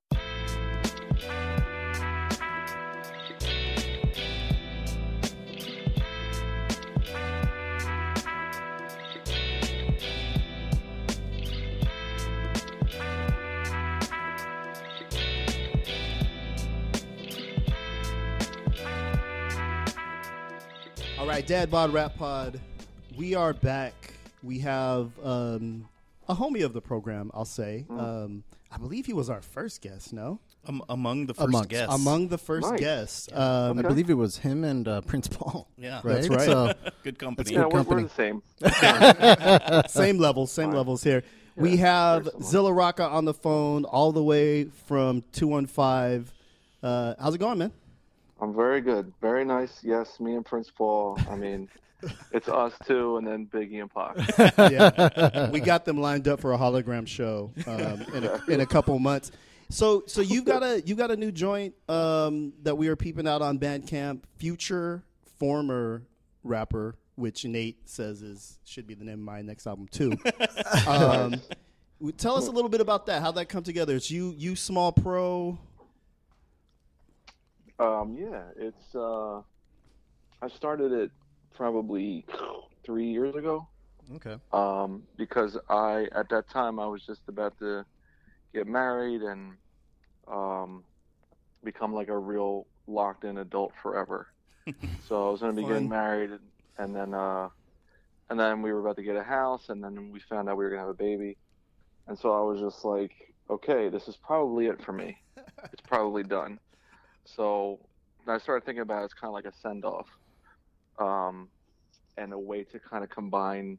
All right, Dad Bod Rap Pod, we are back. We have um, a homie of the program, I'll say. Um, I believe he was our first guest, no? Um, among the first Amongst- guests. Among the first Nice. guests. Um, I believe it was him and uh, Prince Paul. yeah, Right? That's right. So, Good company. Yeah, good we're, we're company. the same. same levels, same levels here. we have. Zilla Rocca on the phone all the way from 215. Uh, how's it going, man? I'm very good. Very nice. Yes, me and Prince Paul. I mean, it's us two and then Biggie and Pac. yeah, we got them lined up for a hologram show um, in, a, in a couple months. So, so you've got a you got a new joint um, that we are peeping out on Bandcamp. Future former rapper, which Nate says is should be the name of my next album too. um, tell us a little bit about that. How that come together? It's you, you small pro. Um, yeah, it's. Uh, I started it probably three years ago. okay. um, because I at that time I was just about to get married and um, become like a real locked in adult forever. so I was going to be getting married, and, and then uh, and then we were about to get a house, and then we found out we were going to have a baby, and so I was just like, okay, this is probably it for me. it's probably done. So I started thinking about it as kind of like a send off. Um, and a way to kind of combine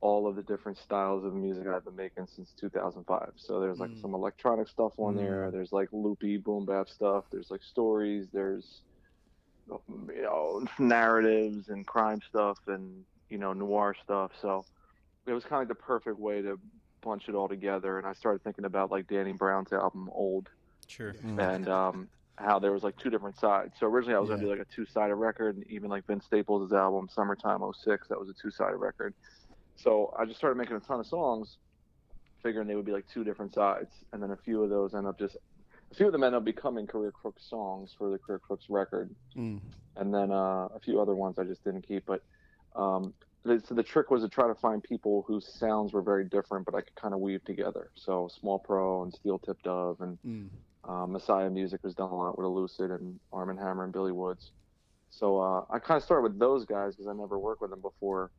all of the different styles of music I've been making since 2005. So there's like Mm. some electronic stuff on there. There's like loopy boom bap stuff. There's like stories. There's you know narratives and crime stuff and you know noir stuff. So it was kind of the perfect way to bunch it all together. And I started thinking about like Danny Brown's album Old Sure. and um, how there was like two different sides. So originally I was gonna Yeah. do like a two-sided record, and even like Vince Staples' album Summertime '06, that was a two-sided record. So I just started making a ton of songs, figuring they would be like two different sides, and then a few of those end up just a few of them end up becoming Career Crooks songs for the Career Crooks record, Mm. and then uh, a few other ones I just didn't keep. But um, the, so the trick was to try to find people whose sounds were very different, but I could kind of weave together. So Small Pro and Steel Tipped Dove and Mm. Um, Messiah Musik was done a lot with Elucid and Armand Hammer and Billy Woods. So uh, I kind of started with those guys because I never worked with them before,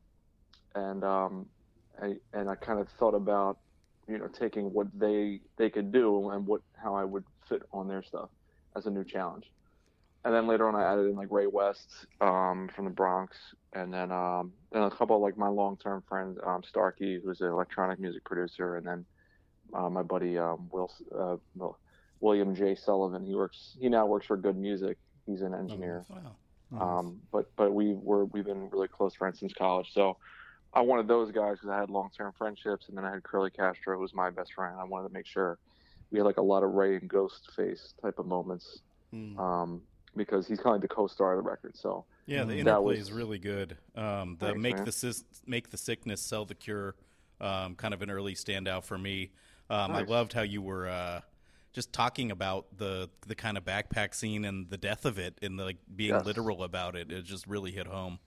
and um, I, and I kind of thought about you know taking what they they could do and what how I would fit on their stuff as a new challenge. and then later on I added in like Ray West um, from the Bronx, and then um, then a couple of like my long term friends, um, Starkey, who's an electronic music producer, and then uh, my buddy um, Will uh, William J Sullivan. He works he now works for Good Music. He's an engineer. Wow. Um, but but we were we've been really close friends since college. So I wanted those guys because I had long term friendships, and then I had Curly Castro, who was my best friend. I wanted to make sure we had like a lot of Ray and Ghost face type of moments, Mm. um, because he's kind of like the co-star of the record. So Yeah, the interplay was- is really good. Um, the Thanks, make man. the sis- make the sickness, sell the cure. Um, kind of an early standout for me. Um, I loved how you were uh, just talking about the the kind of backpack scene and the death of it, and like being Yes. literal about it. It just really hit home.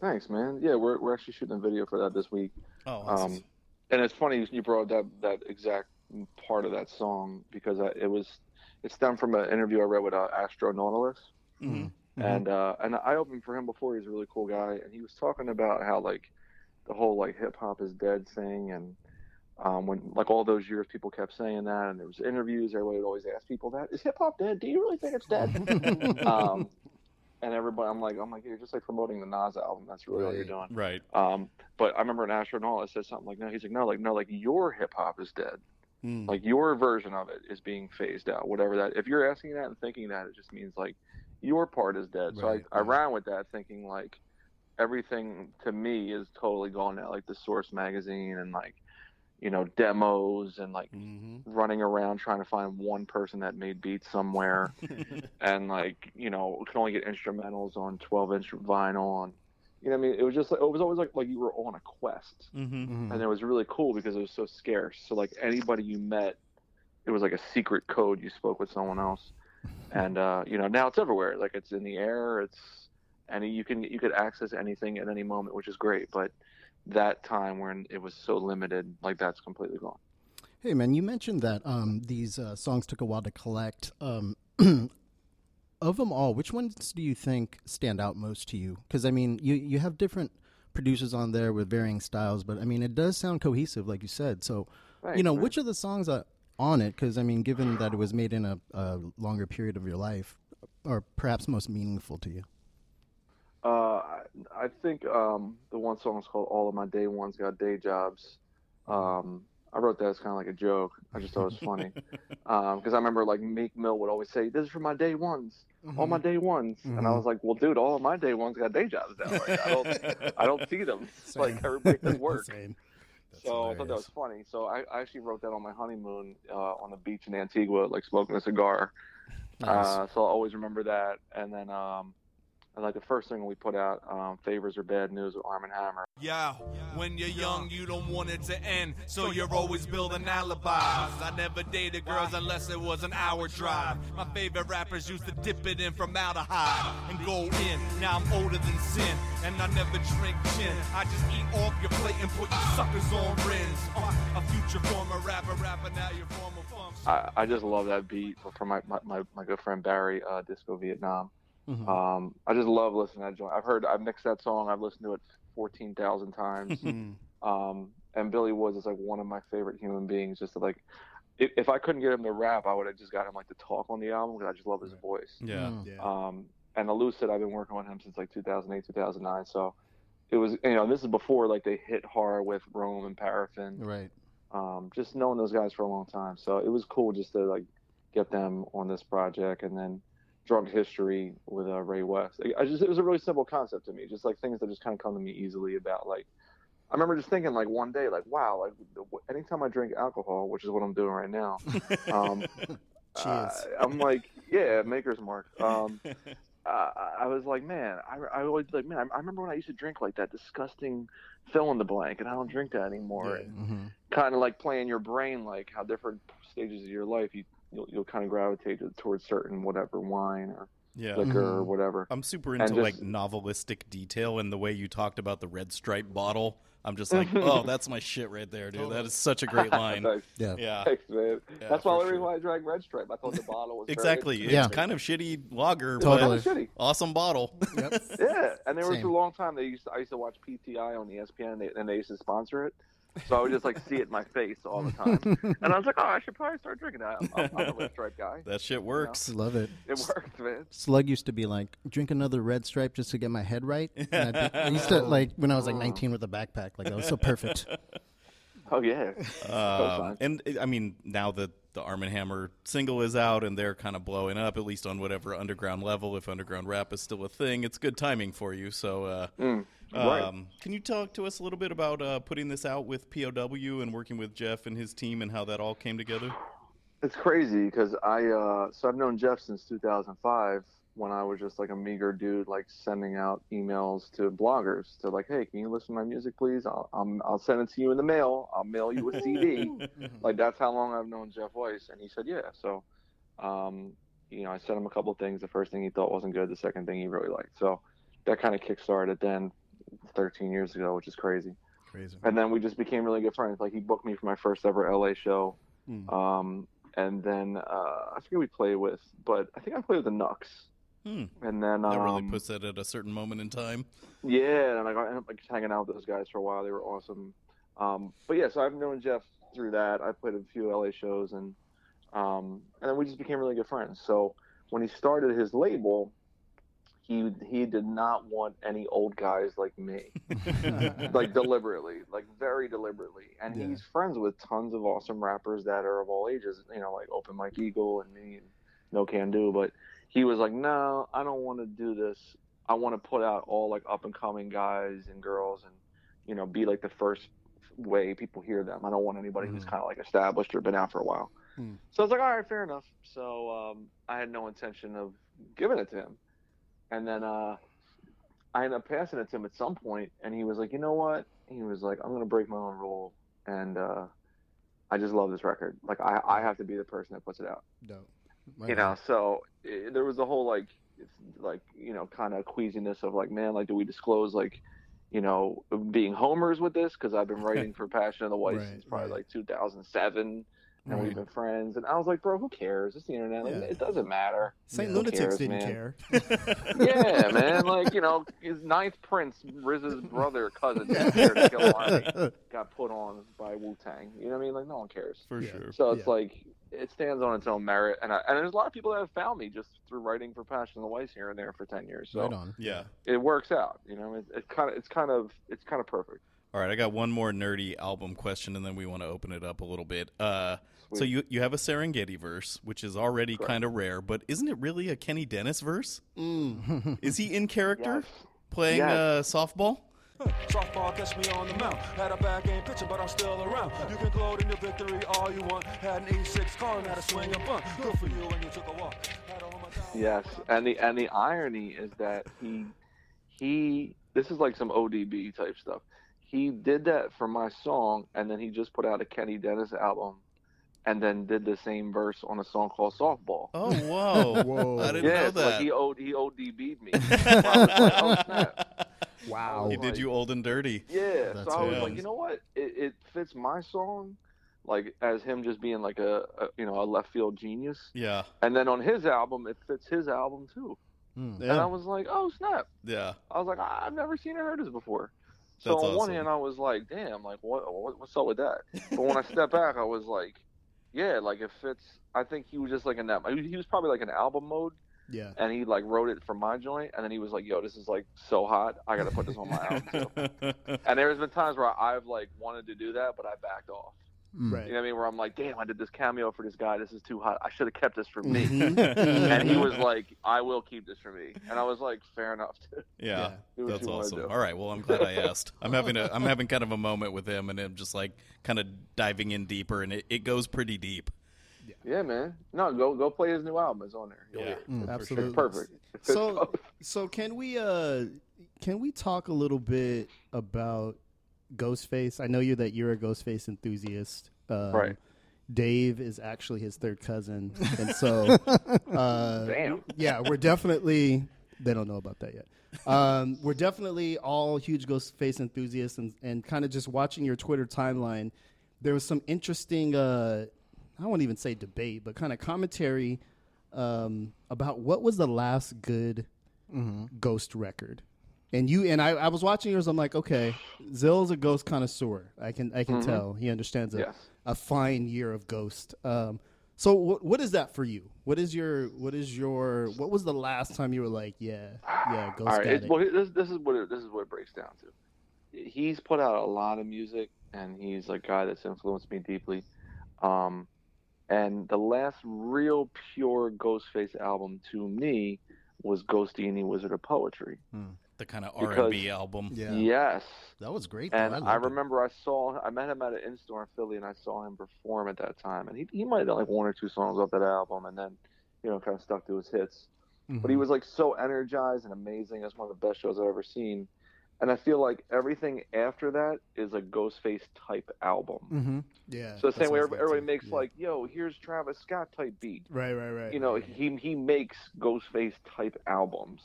thanks, man. Yeah, we're we're actually shooting a video for that this week. Oh, Um, and it's funny you brought that that exact part of that song because I, it was it stemmed from an interview I read with uh, Astronautalis. Mm-hmm. and uh, and I opened for him before. He's a really cool guy, and he was talking about how like the whole like hip hop is dead thing, and um, when like all those years people kept saying that, and there was interviews, everybody would always ask people that is hip hop dead? Do you really think it's dead? um, and everybody, I'm like, I'm like, you're just like promoting the Nas album. That's really all you're doing. right. Um, but I remember an astronaut said something like, no, he's like, no, like, no, like your hip hop is dead. Mm. Like your version of it is being phased out. Whatever that. If you're asking that and thinking that, it just means like your part is dead. so Right, I, I right. ran with that, thinking like everything to me is totally gone now. Like the Source magazine and like you know demos and like Mhm. running around trying to find one person that made beats somewhere. And like you know can only get instrumentals on 12 inch vinyl and you know what I mean? It was just like it was always like like you were on a quest. Mm-hmm. and it was really cool because it was so scarce. So like anybody you met it was like a secret code you spoke with someone else. And uh you know now it's everywhere. Like it's in the air it's and you can you could access anything at any moment which is great. But that time when it was so limited like that's completely gone Hey man, you mentioned that um, these uh, songs took a while to collect. Um, of them all, which ones do you think stand out most to you? Because I mean, you you have different producers on there with varying styles, but I mean, it does sound cohesive, like you said. So, you know, man. which of the songs are on it? Because I mean, given that it was made in a, a longer period of your life, are perhaps most meaningful to you? Uh, I, think um, the one song is called "All of My Day Ones Got Day Jobs." Um, I wrote that as kind of like a joke. I just thought it was funny because I remember like Meek Mill would always say, "This is for my day ones, all my day ones," and I was like, "Well, dude, all of my day ones got day jobs now. Like, I don't, I don't see them. It's like everybody does work." Same. so I thought that was funny. So I, I actually wrote that on my honeymoon uh, on the beach in Antigua, like smoking a cigar. Uh, so I'll always remember that. And then, um, like the first thing we put out, um, "Favors or Bad News" with Armand Hammer. Yeah, when you're young, you don't want it to end, so you're always building alibis. I never dated girls unless it was an hour drive. My favorite rappers used to dip it in from out of high and go in. Now I'm older than sin, and I never drink gin. I just eat off your plate and put you suckers on rins. Uh, a future former rapper, rapper, now you're former funk. I, I just love that beat from my, my, my, my good friend Barry, uh, Disco Vietnam. Um, I just love listening to that joint. I've heard, I've mixed that song. I've listened to it 14,000 times. um, and Billy Woods is like one of my favorite human beings. Just to, like, if, if I couldn't get him to rap, I would have just got him like to talk on the album because I just love his voice. Yeah. Yeah. Um, and Elucid, I've been working with him since like 2008, 2009. So it was, you know, this is before like they hit hard with Rome and Paraffin Right. um, just knowing those guys for a long time. So it was cool just to like get them on this project, and then Drunk History with uh, Ray West. I just it was a really simple concept to me, just like things that just kind of come to me easily about like. I remember just thinking like one day like wow like anytime I drink alcohol which is what I'm doing right now um, uh, I'm like yeah Maker's Mark um, uh, I was like man I, I always like man I, I remember when I used to drink like that disgusting fill in the blank and I don't drink that anymore Yeah. And hmm kind of like playing your brain like how different stages of your life you you'll, you'll kind of gravitate towards certain whatever wine or Yeah. liquor or mm-hmm. whatever I'm super into just- like novelistic detail and the way you talked about the red stripe bottle. I'm just like, mm-hmm. oh, that's my shit right there, dude. That is such a great line. Thanks, Yeah. Yeah. thanks, man. Yeah, That's for why the sure. reason why I drank Red Stripe. I thought the bottle was very Exactly. interesting. It's Yeah. kind of shitty lager, Totally. but shitty. awesome bottle. Yeah, and there was Same. a long time they used. To, I used to watch PTI on ESPN, and they, and they used to sponsor it. So I would just like see it in my face all the time, and I was like, "Oh, I should probably start drinking that." I'm, I'm a red stripe guy. That shit works. Love it. It worked, man. Slug used to be like, drink another red stripe just to get my head right. And I'd be- I used to like when I was like 19 with a backpack, like that was so perfect. Oh yeah. Um, and uh, I mean, now that the Armand Hammer single is out and they're kind of blowing up, at least on whatever underground level, if underground rap is still a thing, it's good timing for you. So, uh, right. Um, can you talk to us a little bit about uh, putting this out with POW and working with Jeff and his team and how that all came together? It's crazy because I uh, so I've known Jeff since 2005 when I was just like a meager dude, like sending out emails to bloggers to like, hey, can you listen to my music, please? I'll I'll, I'll send it to you in the mail. I'll mail you a CD. like that's how long I've known Jeff Weiss, and he said yeah. So, um, you know, I sent him a couple of things. The first thing he thought wasn't good. The second thing he really liked. So that kind of kickstarted then 13 years ago, which is crazy. Crazy. and then we just became really good friends. Like he booked me for my first ever LA show, Hmm. um, and then uh, I forget we played with, but I think I played with the Knux. Hmm. And then That really um, puts that at a certain moment in time. yeah, and I got ended up like, hanging out with those guys for a while. They were awesome. Um, but yeah, so I've known Jeff through that. I played a few LA shows, and um, and then we just became really good friends. So when he started his label, he he did not want any old guys like me, like deliberately, like very deliberately. And Yeah. he's friends with tons of awesome rappers that are of all ages, you know, like Open Mike Eagle and me and Nocando. But he was like, no, I don't want to do this. I want to put out all like up and coming guys and girls, and you know, be like the first way people hear them. I don't want anybody who's kind of like established or been out for a while. Hmm. So I was like, all right, fair enough. So um, I had no intention of giving it to him. And then uh, I ended up passing it to him at some point, and he was like, you know what? He was like, I'm gonna break my own rule, and uh, I just love this record. Like I, I have to be the person that puts it out. Dope. You know, so it, there was a whole like, it's like you know, kind of queasiness of like, man, like, do we disclose like, you know, being homers with this? Because I've been writing for Passion of the Weiss Right, since probably right. like 2007. And Right. we've been friends, and I was like, "Bro, who cares? It's the internet. Like, Yeah. It doesn't matter." Saint Who Lunatics cares, didn't man? care. yeah, man. Like you know, his ninth prince, RZA's brother, cousin, to Killarmy, got put on by Wu Tang. You know what I mean? Like no one cares. For Yeah. sure. So it's Yeah. like it stands on its own merit, and I, and there's a lot of people that have found me just through writing for Passion of the Weiss here and there for ten years. So Right on. Yeah. it works out. You know, it, it kind of it's kind of it's kind of perfect. All right, I got one more nerdy album question, and then we want to open it up a little bit. Uh, so you you have a Serengeti verse, which is already kind of rare, but isn't it really a Kenny Dennis verse? is he in character Yes. playing Yes. uh, softball? Softball, catch me on the mound. Had a bad game pitching, but I'm still around. You can gloat in your victory all you want. Had an E6 car and had a swing and bunt. Good for you when you took a walk. Had a home. Yes, and the and the irony is that he he this is like some ODB type stuff. He did that for my song, and then he just put out a Kenny Dennis album, and then did the same verse on a song called Softball. Oh, whoa. Whoa. I didn't yeah, know it's like that. he OD, he ODB'd me. So like, oh. Wow. he did you old and dirty. Yeah, That's so I was awesome. like, you know what? It, it fits my song, like as him just being like a, a you know a left field genius. Yeah, And then on his album, it fits his album too. Mm. And I was like, oh snap! yeah. I was like, I've never seen or heard this before. So That's on one awesome. hand, I was like, damn, like what, what what's up with that? But when I stepped back, I was like, yeah, like if it's, I think he was just like in that. He was probably like in album mode, Yeah. and he like wrote it for my joint, and then he was like, yo, this is like so hot, I got to put this on my album too. And there's been times where I've like wanted to do that, but I backed off. Right. You know what I mean? Where I'm like, damn, I did this cameo for this guy. This is too hot. I should have kept this for me. Mhm. and he was like, I will keep this for me. And I was like, fair enough. Yeah, Do what that's awesome. All right, well, I'm glad I asked. I'm having a I'm having kind of a moment with him, and him just like kind of diving in deeper, and it, it goes pretty deep. yeah, man. No, go go play his new album. It's on there. You'll Yeah. hear it. Mm, It's absolutely. perfect. It So, so can we uh can we talk a little bit about Ghostface? I know you that you're a Ghostface enthusiast. Um, Right. Dave is actually his third cousin, and so uh, Damn. yeah, we're definitely they don't know about that yet. Um, we're definitely all huge Ghostface enthusiasts, and, and kind of just watching your Twitter timeline. There was some interesting, uh, I won't even say debate, but kind of commentary um, about what was the last good Ghost record. And you and I, I was watching yours. I'm like, okay, Zill's a ghost connoisseur. I can I can Mhm. tell he understands a, Yes. a fine year of Ghost. Um, so what what is that for you? What is your what is your what was the last time you were like, yeah, yeah, Ghost All right, it, it. well, this, this is what it, this is what it breaks down to. He's put out a lot of music, and he's a guy that's influenced me deeply. Um, and the last real pure Ghostface album to me was Ghostdini Wizard of Poetry. The kind of R and B album. Yeah. Yes. That was great. though. And I, I, loved it. remember I saw I met him at an in-store in Philly, and I saw him perform at that time. And he he might have done like one or two songs off that album, and then you know kind of stuck to his hits. But he was like so energized and amazing. That's one of the best shows I've ever seen. And I feel like everything after that is a Ghostface type album. Mm-hmm. yeah. So the same way everybody, everybody makes Yeah. like, yo, here's Travis Scott type beat. right, right, right. You know, he he makes Ghostface type albums.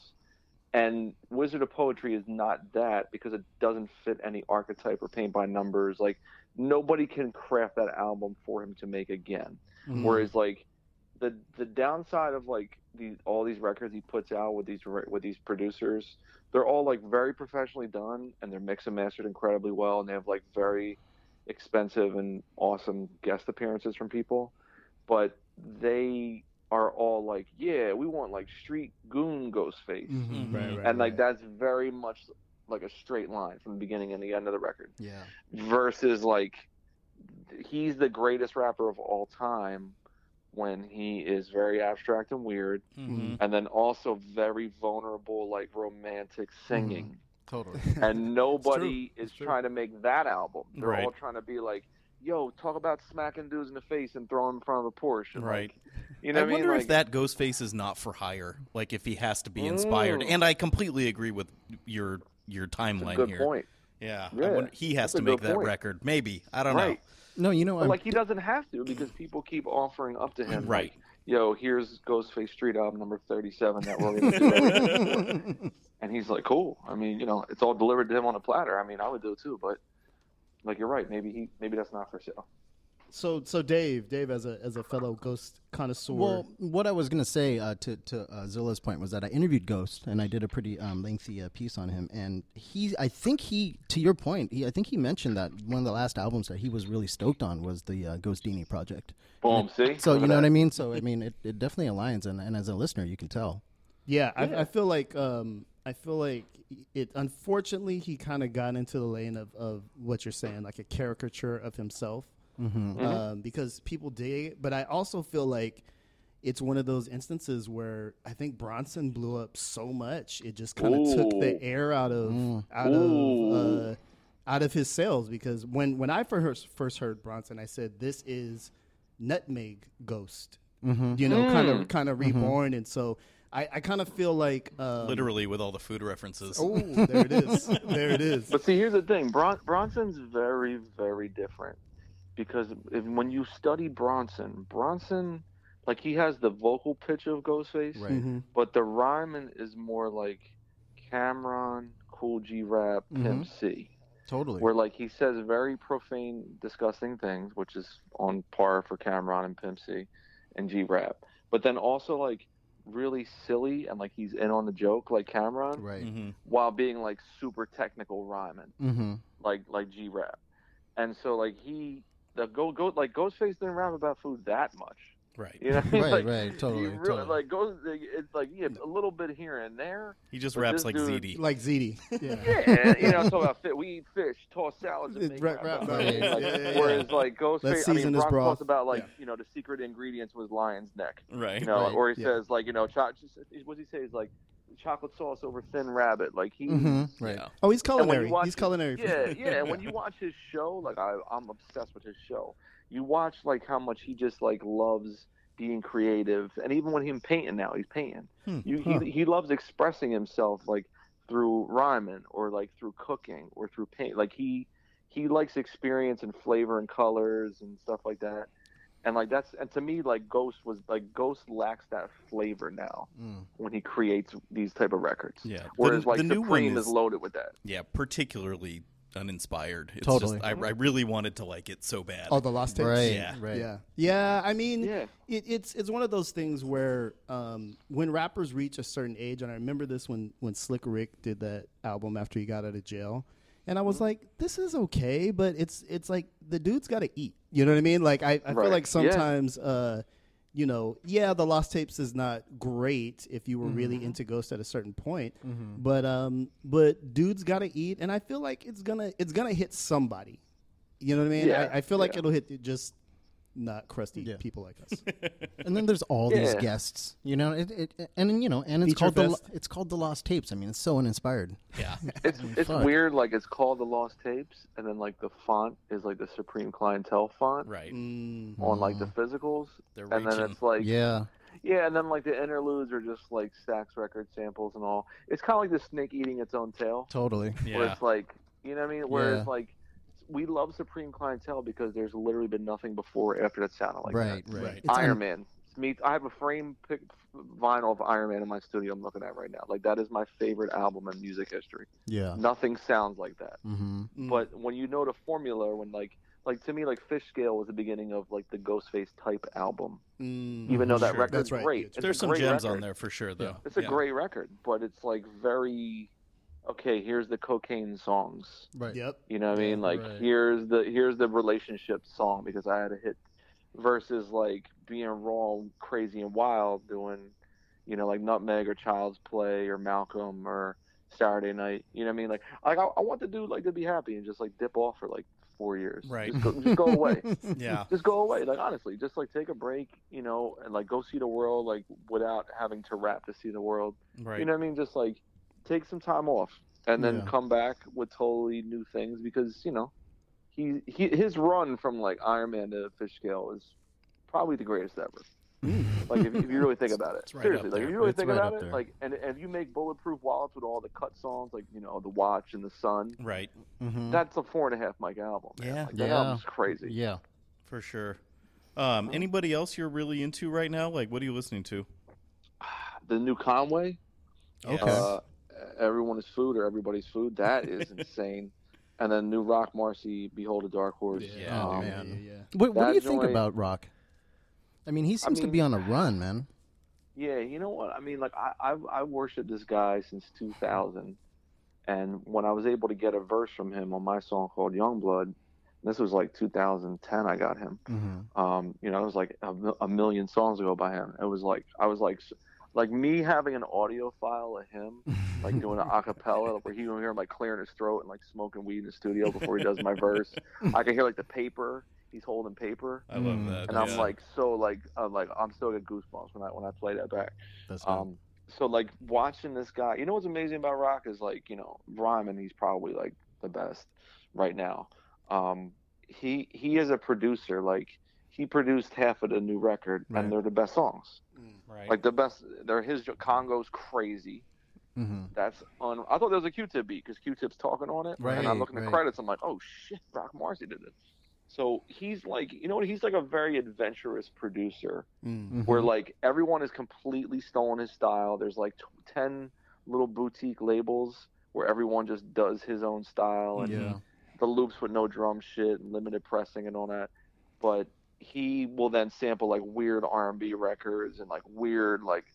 And Wizard of Poetry is not that because it doesn't fit any archetype or paint by numbers. Like nobody can craft that album for him to make again. Mhm. Whereas like the the downside of like these all these records he puts out with these with these producers, they're all like very professionally done and they're mixed and mastered incredibly well and they have like very expensive and awesome guest appearances from people, but they are all like, yeah, we want like street goon Ghostface, Mhm. Mhm. Right, right, and like right. that's very much like a straight line from the beginning and the end of the record Yeah. versus like he's the greatest rapper of all time when he is very abstract and weird Mhm. and then also very vulnerable like romantic singing Totally. and nobody is It's true. trying to make that album they're Right. all trying to be like yo talk about smacking dudes in the face and throwing them in front of a porsche and, Right. like, you know I what I mean wonder if Like, that Ghostface is not for hire. Like if he has to be inspired. Mm. And I completely agree with your your that's a timeline good here. point Yeah, I Yeah, wonder- he has that's to make that point. record. Maybe I don't right No, you know, I'm, like he doesn't have to because people keep offering up to him Right. like, yo here's ghostface street album number 37 that we're gonna And he's like, cool. I mean, you know, it's all delivered to him on a platter. I mean, I would do it too, but like you're right. Maybe he, maybe that's not for sale. So so Dave, Dave as a as a fellow Ghost connoisseur. Well, what I was going to say uh, to to uh, Zilla's point was that I interviewed Ghost and I did a pretty um, lengthy uh, piece on him, and he, I think he, to your point, he, I think he mentioned that one of the last albums that he was really stoked on was the uh, Ghostdini project. Boom. See. So you know what. I mean? So I mean, it, it definitely aligns, and, and as a listener, you can tell. Yeah, I, I feel like um, I feel like it. Unfortunately, he kind of got into the lane of, of what you're saying, like a caricature of himself, Mm-hmm. um, because people dig it. But I also feel like it's one of those instances where I think Bronson blew up so much it just kind of took the air out of out Ooh. of uh, out of his sales. Because when when I first first heard Bronson, I said this is Nutmeg Ghost. Mm-hmm. You know, kind Mm. of kind of reborn, and so I, I kind of feel like um, Literally with all the food references. Oh, there it is. there it is. But see, here's the thing. Bron- Bronson's very, very different because if, when you study Bronson, Bronson, like he has the vocal pitch of Ghostface, Right. Mhm. but the rhyming is more like Cam'ron, Kool G Rap, Pimp C. Totally. where like he says very profane, disgusting things, which is on par for Cam'ron and Pimp C and G Rap. But then also like really silly and like he's in on the joke like Cam'ron, right. hmm while being like super technical rhyming Mm-hmm. like like G Rap. And so like he the go go like Ghostface didn't rap about food that much. Right. You know, I mean? Right, like, right, totally, really, totally. Like goes, it's like yeah, a little bit here and there. He just raps like dude- ZD. Like ZD. Yeah. Yeah, you know, talk about fit. We eat fish, toss salads, and It's make right, rap right, right. it. Like, Yeah, yeah, yeah. Whereas like Ghostface, I mean, season this Bronx broth. talks about like Yeah. you know the secret ingredients was lion's neck. Right. You know, Right, or he yeah. says like you know, cho- what does he say? Is like chocolate sauce over thin rabbit. Like he. Mm-hmm. Right. Yeah. Oh, he's And culinary. watch- He's culinary. Yeah, yeah. And when you watch his show, like I, I'm obsessed with his show. You watch like how much he just like loves being creative, and even when he's painting now, he's painting. Hmm. You, Huh. he he loves expressing himself like through rhyming or like through cooking or through paint. Like he he likes experience and flavor and colors and stuff like that. And like that's and to me like Ghost was like Ghost lacks that flavor now Mm. when he creates these type of records. Yeah. Whereas the, like the Supreme one is is loaded with that. yeah, particularly uninspired. It's Totally. Just, I, I really wanted to like it so bad. Oh, the lost tapes. Right, Yeah. right. Yeah, yeah. I mean, Yeah. it, it's it's one of those things where um, when rappers reach a certain age, and I remember this when when Slick Rick did that album after he got out of jail, and I was like, this is okay, but it's it's like the dude's got to eat. You know what I mean? Like I, I feel Right. like Yeah. sometimes. Uh, you know, yeah, the Lost Tapes is not great if you were really Mm-hmm. into Ghost at a certain point, but um, but dude's got to eat, and I feel like it's gonna it's gonna hit somebody. You know what I mean? Yeah, I, I feel like yeah. it'll hit just not crusty Yeah. people like us. And then there's all these Yeah. guests, you know, it, it, and you know, and it's Feature called the fest. Lo- it's called the Lost Tapes. I mean, it's so uninspired. yeah. It's it's fuck. weird. Like it's called the Lost Tapes, and then like the font is like the Supreme Clientele font Right. Mm. on like the physicals, They're and then reaching. it's like Yeah, Yeah, and then like the interludes are just like Stax record samples and all. It's kind of like the snake eating its own tail. totally. Where Yeah. it's like, you know what I mean? Whereas Yeah. like, we love Supreme Clientele because there's literally been nothing before or after that sounded like right, that. right, Right. Iron un- Man. Me, I have a frame pic, vinyl of Iron Man in my studio. I'm looking at right now. Like that is my favorite album in music history. Yeah. Nothing sounds like that. Mm-hmm. Mm. But when you know the formula, when like like to me like Fishscale was the beginning of like the Ghostface type album. Mm. Even though that Sure. record's That's right. great, It's It's There's some great gems record. on there for sure, though. It's a Yeah. great record, but it's like very okay. Here's the cocaine songs. Right. Yep. You know what I mean? Like right. here's the here's the relationship song because I had a hit versus like being raw, crazy and wild doing, you know, like Nutmeg or Child's Play or Malcolm or Saturday Night. You know what I mean? Like like I, I want the dude like to be happy and just like dip off for like four years. Right. Just go, just go away. Yeah. just go away. Like honestly, just like take a break. You know, and like go see the world like without having to rap to see the world. Right. You know what I mean? Just like take some time off and then Yeah. come back with totally new things because you know he, he his run from like Iron Man to Fishscale is probably the greatest ever. Like if, if you really think about it, right seriously, like if you really It's think right about it, there. like and and if you make bulletproof wallets with all the cut songs, like you know the Watch and the Sun, right. Mm-hmm. that's a four and a half mic album. man. Yeah. like, that Yeah. album's crazy. Yeah. For sure. Um, anybody else you're really into right now? Like, what are you listening to? The new Conway, Okay. uh, everyone is food or everybody's food. That is insane. And then new Roc Marci, Behold a Dark Horse. Yeah, Um, man. Yeah, yeah. What, what do you think joint- about Rock? I mean, he seems to mean- be on a run, man. Yeah, you know what? I mean, like I I've, I worshiped this guy since 2000, and when I was able to get a verse from him on my song called Young Blood, this was like 2010. I got him. Mm-hmm. Um, you know, it was like a, a million songs ago by him. It was like I was like, s- like me having an audio file of him, like doing an acapella, where he would hear him like clearing his throat and like smoking weed in the studio before he does my verse. I can hear like the paper. He's holding paper. I love Mm. that. And I'm like so like uh, like I'm still get goosebumps when I when I play that back. That's Um, so like watching this guy, you know what's amazing about Rock is like you know Ryman, he's probably like the best right now. Um, he he is a producer. Like he produced half of the new record, Right. and they're the best songs. Right. Like the best. They're his Congo's crazy. mm-hmm. That's on. I thought there was a Q-tip beat because Q-tip's talking on it, right, and I'm Right, looking at right. credits. I'm like, oh shit, Roc Marci did it. So he's like, you know what? He's like a very adventurous producer Mm-hmm. where like everyone is completely stolen his style. There's like t- ten little boutique labels where everyone just does his own style and Yeah. the loops with no drum shit and limited pressing and all that. But he will then sample like weird R&B records and like weird like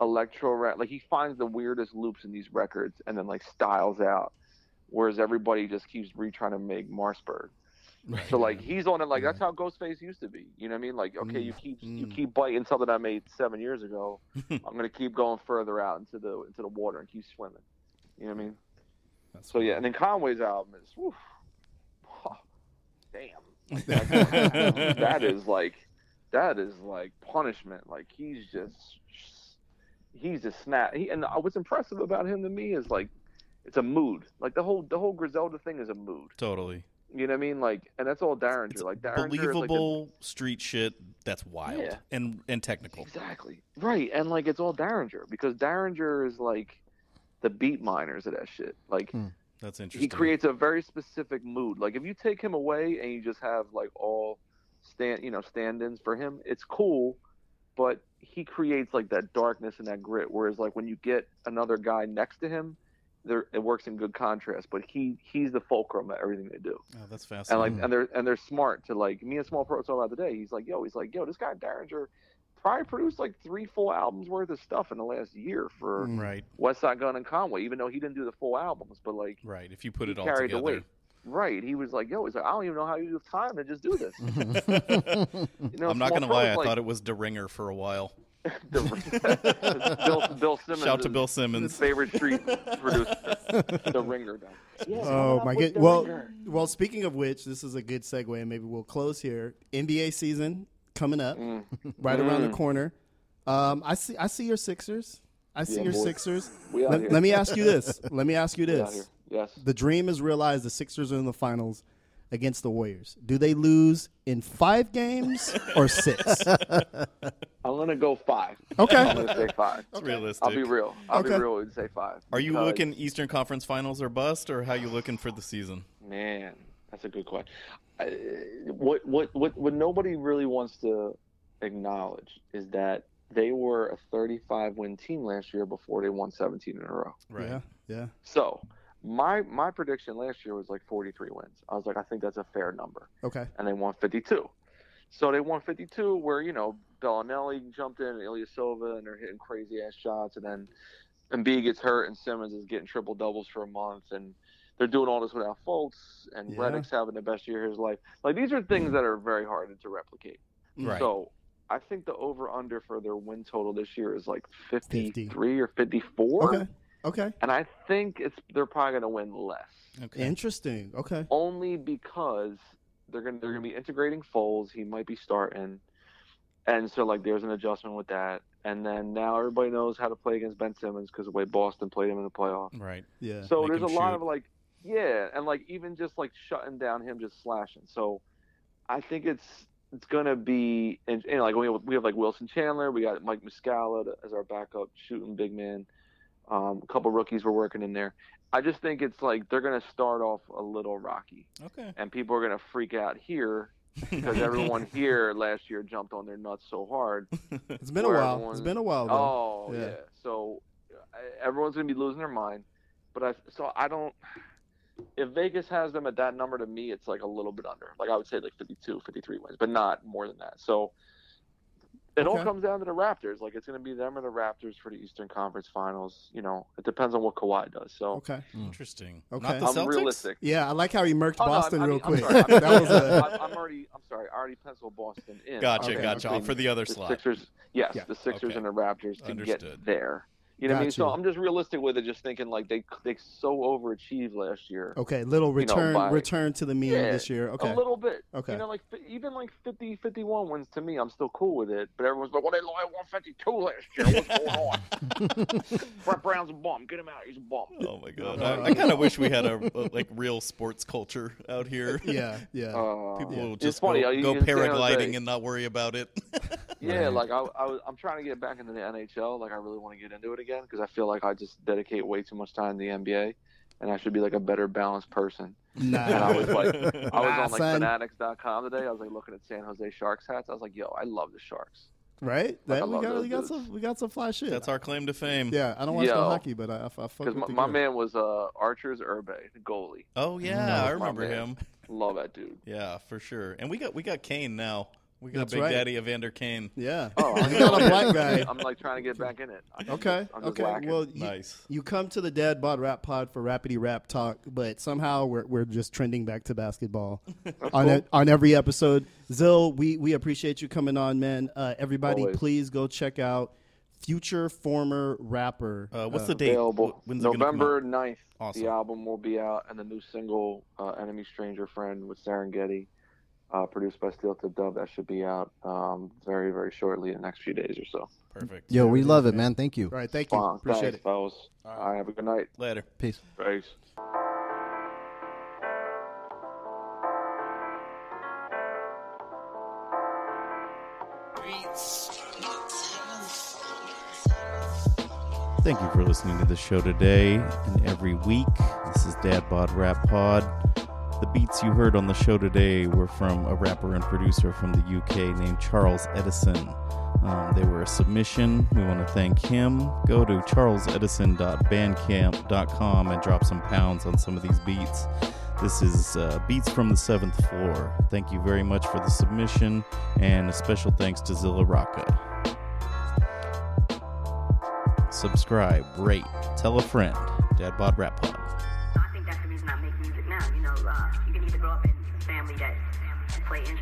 electro rap. Like he finds the weirdest loops in these records and then like styles out. Whereas everybody just keeps retrying to make Marcberg. So like he's on it like that's how Ghostface used to be. You know what I mean? Like okay, you keep you Mm. keep biting something I made seven years ago. I'm gonna keep going further out into the into the water and keep swimming. You know what I mean? That's So yeah, and then Conway's album is, whew, oh, damn, that is like that is like punishment. Like he's just he's just snap. He, and what's impressive about him to me is like it's a mood. Like the whole the whole Griselda thing is a mood. totally. You know what I mean? Like, and that's all Daringer. It's like Daringer is like a- believable street shit that's wild Yeah. and and technical. Exactly. Right. And like it's all Daringer because Daringer is like the beat miners of that shit. Like hmm. That's interesting. he creates a very specific mood. Like if you take him away and you just have like all stand you know, stand-ins for him, it's cool, but he creates like that darkness and that grit. Whereas like when you get another guy next to him, they're it works in good contrast. But he he's the fulcrum of everything they do, Oh, that's fascinating. and like and they're and they're smart to like me and Small Pro talk about today. He's like, yo, he's like, yo, this guy Daringer probably produced like three full albums worth of stuff in the last year for mm. right, Westside Gunn and Conway, even though he didn't do the full albums, but like. right. If you put it all carried the together, weight. Right. He was like, yo, he's like, I don't even know how you have time to just do this. You know, I'm not gonna lie. I like, thought it was De Ringer for a while. the, Bill, Bill Simmons. Shout to is Bill His Simmons. favorite street producer, the Ringer guy. Yeah, Oh my with god! Well, Ringer. well. Speaking of which, this is a good segue, and maybe we'll close here. NBA season coming up, Mm. right around the corner. Um, I see. I see your Sixers. I see Yeah, your boy. Sixers. Let, let me ask you this. Let me ask you this. Yes. The dream is realized. The Sixers are in the finals against the Warriors. Do they lose in five games or six? I'm gonna go five. Okay. I'm gonna say five. It's realistic. I'll be real. I'll Okay. be real and say five. Are you looking Eastern Conference Finals or bust, or how you looking for the season? Man, that's a good question. I, what what what what nobody really wants to acknowledge is that they were a 35 win team last year before they won 17 in a row. Right. Yeah. Yeah. So my my prediction last year was like 43 wins. I was like, I think that's a fair number, Okay. and they won 52. So they won 52, where you know Belinelli jumped in, and Ilyasova, and they're hitting crazy ass shots, and then Embiid gets hurt, and Simmons is getting triple doubles for a month, and they're doing all this without Fultz, and Yeah. Redick's having the best year of his life. Like these are things mm. that are very hard to replicate. Right. So I think the over under for their win total this year is like 50. 53 or 54. Okay. Okay. And I think it's they're probably going to win less, Okay. Interesting. Okay. only because they're going to they're going to be integrating Fultz. He might be starting, and so like there's an adjustment with that. And then now everybody knows how to play against Ben Simmons because the way Boston played him in the playoffs. Right. Yeah. So Make there's a him lot of like, yeah, and like even just like shutting down him, just slashing. So I think it's it's gonna be, and, and like we have, we have like Wilson Chandler, we got Mike Muscala as our backup shooting big man. Um, a couple rookies were working in there. I just think it's like they're gonna start off a little rocky, Okay. and people are gonna freak out here because everyone here last year jumped on their nuts so hard. It's been a while. everyone's- It's been a while though. Oh Yeah. yeah. So everyone's gonna be losing their mind, but I so I don't. If Vegas has them at that number, to me, it's like a little bit under. Like I would say, like 52, 53 wins, but not more than that. So it all comes down to the Raptors. Like it's gonna be them or the Raptors for the Eastern Conference Finals. You know, it depends on what Kawhi does. So Okay. Hmm. Interesting. Okay. Not the I'm realistic. Yeah, I like how he murked Oh, no, Boston I mean, real I'm quick. sorry. I'm- that was a I- I'm already. I'm sorry. I already penciled Boston in. Gotcha, Okay, gotcha. okay. For the other the slot. Sixers, yes, Yeah, the Sixers okay. and the Raptors to Understood. get there. You know what I mean? Got So. I'm just realistic with it, just thinking like they they so overachieved last year. okay. Little you know, return by- return to the mean Yeah, this year. Okay. A little bit. Okay. You know, like even like 50, 51 wins to me, I'm still cool with it. But everyone's like, well, they lost 152 last year. What's going on? Brett Brown's a bum. Get him out. He's a bum. Oh my god! Uh, I, I kind of wish we had a, a like real sports culture out here. yeah. Yeah. Uh, People will it's just funny. go, uh, go can say, Jose, paragliding and not worry about it. Yeah, like I, I was, I'm trying to get back into the NHL. Like I really want to get into it again because I feel like I just dedicate way too much time to the NBA, and I should be like a better balanced person. Nah. And I was like, I was Nah, on like son. Fanatics.com today. I was like looking at San Jose Sharks hats. I was like, yo, I love the Sharks. right. Like, That, we got we got dudes. some we got some fly shit. That's our claim to fame. yeah. I don't watch Yo. no hockey, but I, I, I fuck Because my, my man was uh, Arturs Irbe, the goalie. Oh yeah, I remember him. Love that dude. Yeah, for sure. And we got we got Kane now. We got That's Big right. Daddy Evander Kane. Yeah. Oh, you got a black guy. I'm like trying to get back in it. I'm Okay. just- I'm okay. lacking. Well, you, Nice. you come to the Dad Bod Rap Pod for Rapidy Rap Talk, but somehow we're we're just trending back to basketball on cool. e- on every episode. Zill, we we appreciate you coming on, man. Uh, everybody, Always. please go check out future former rapper. Uh, what's the date? available When's it gonna come November out? 9th. Awesome. The album will be out, and the new single, uh, "Enemy Stranger Friend" with Serengeti, uh, produced by Steel Tipped Dove, that should be out um, very, very shortly in the next few days or so. Perfect. Yo, we love it, man. Thank you. All right, thank you. Fun. Appreciate Thanks, it. fellas. All right, have a good night. Later. Peace. Thanks. Thank you for listening to the show today and every week. This is Dad Bod Rap Pod. The beats you heard on the show today were from a rapper and producer from the UK named Charles Edison. Um, they were a submission. We want to thank him. Go to charlesedison.bandcamp.com and drop some pounds on some of these beats. This is uh, Beats from the Seventh Floor. Thank you very much for the submission, and a special thanks to Zilla Rocca. Subscribe, rate, tell a friend. Dad Bod Rap Pod. Play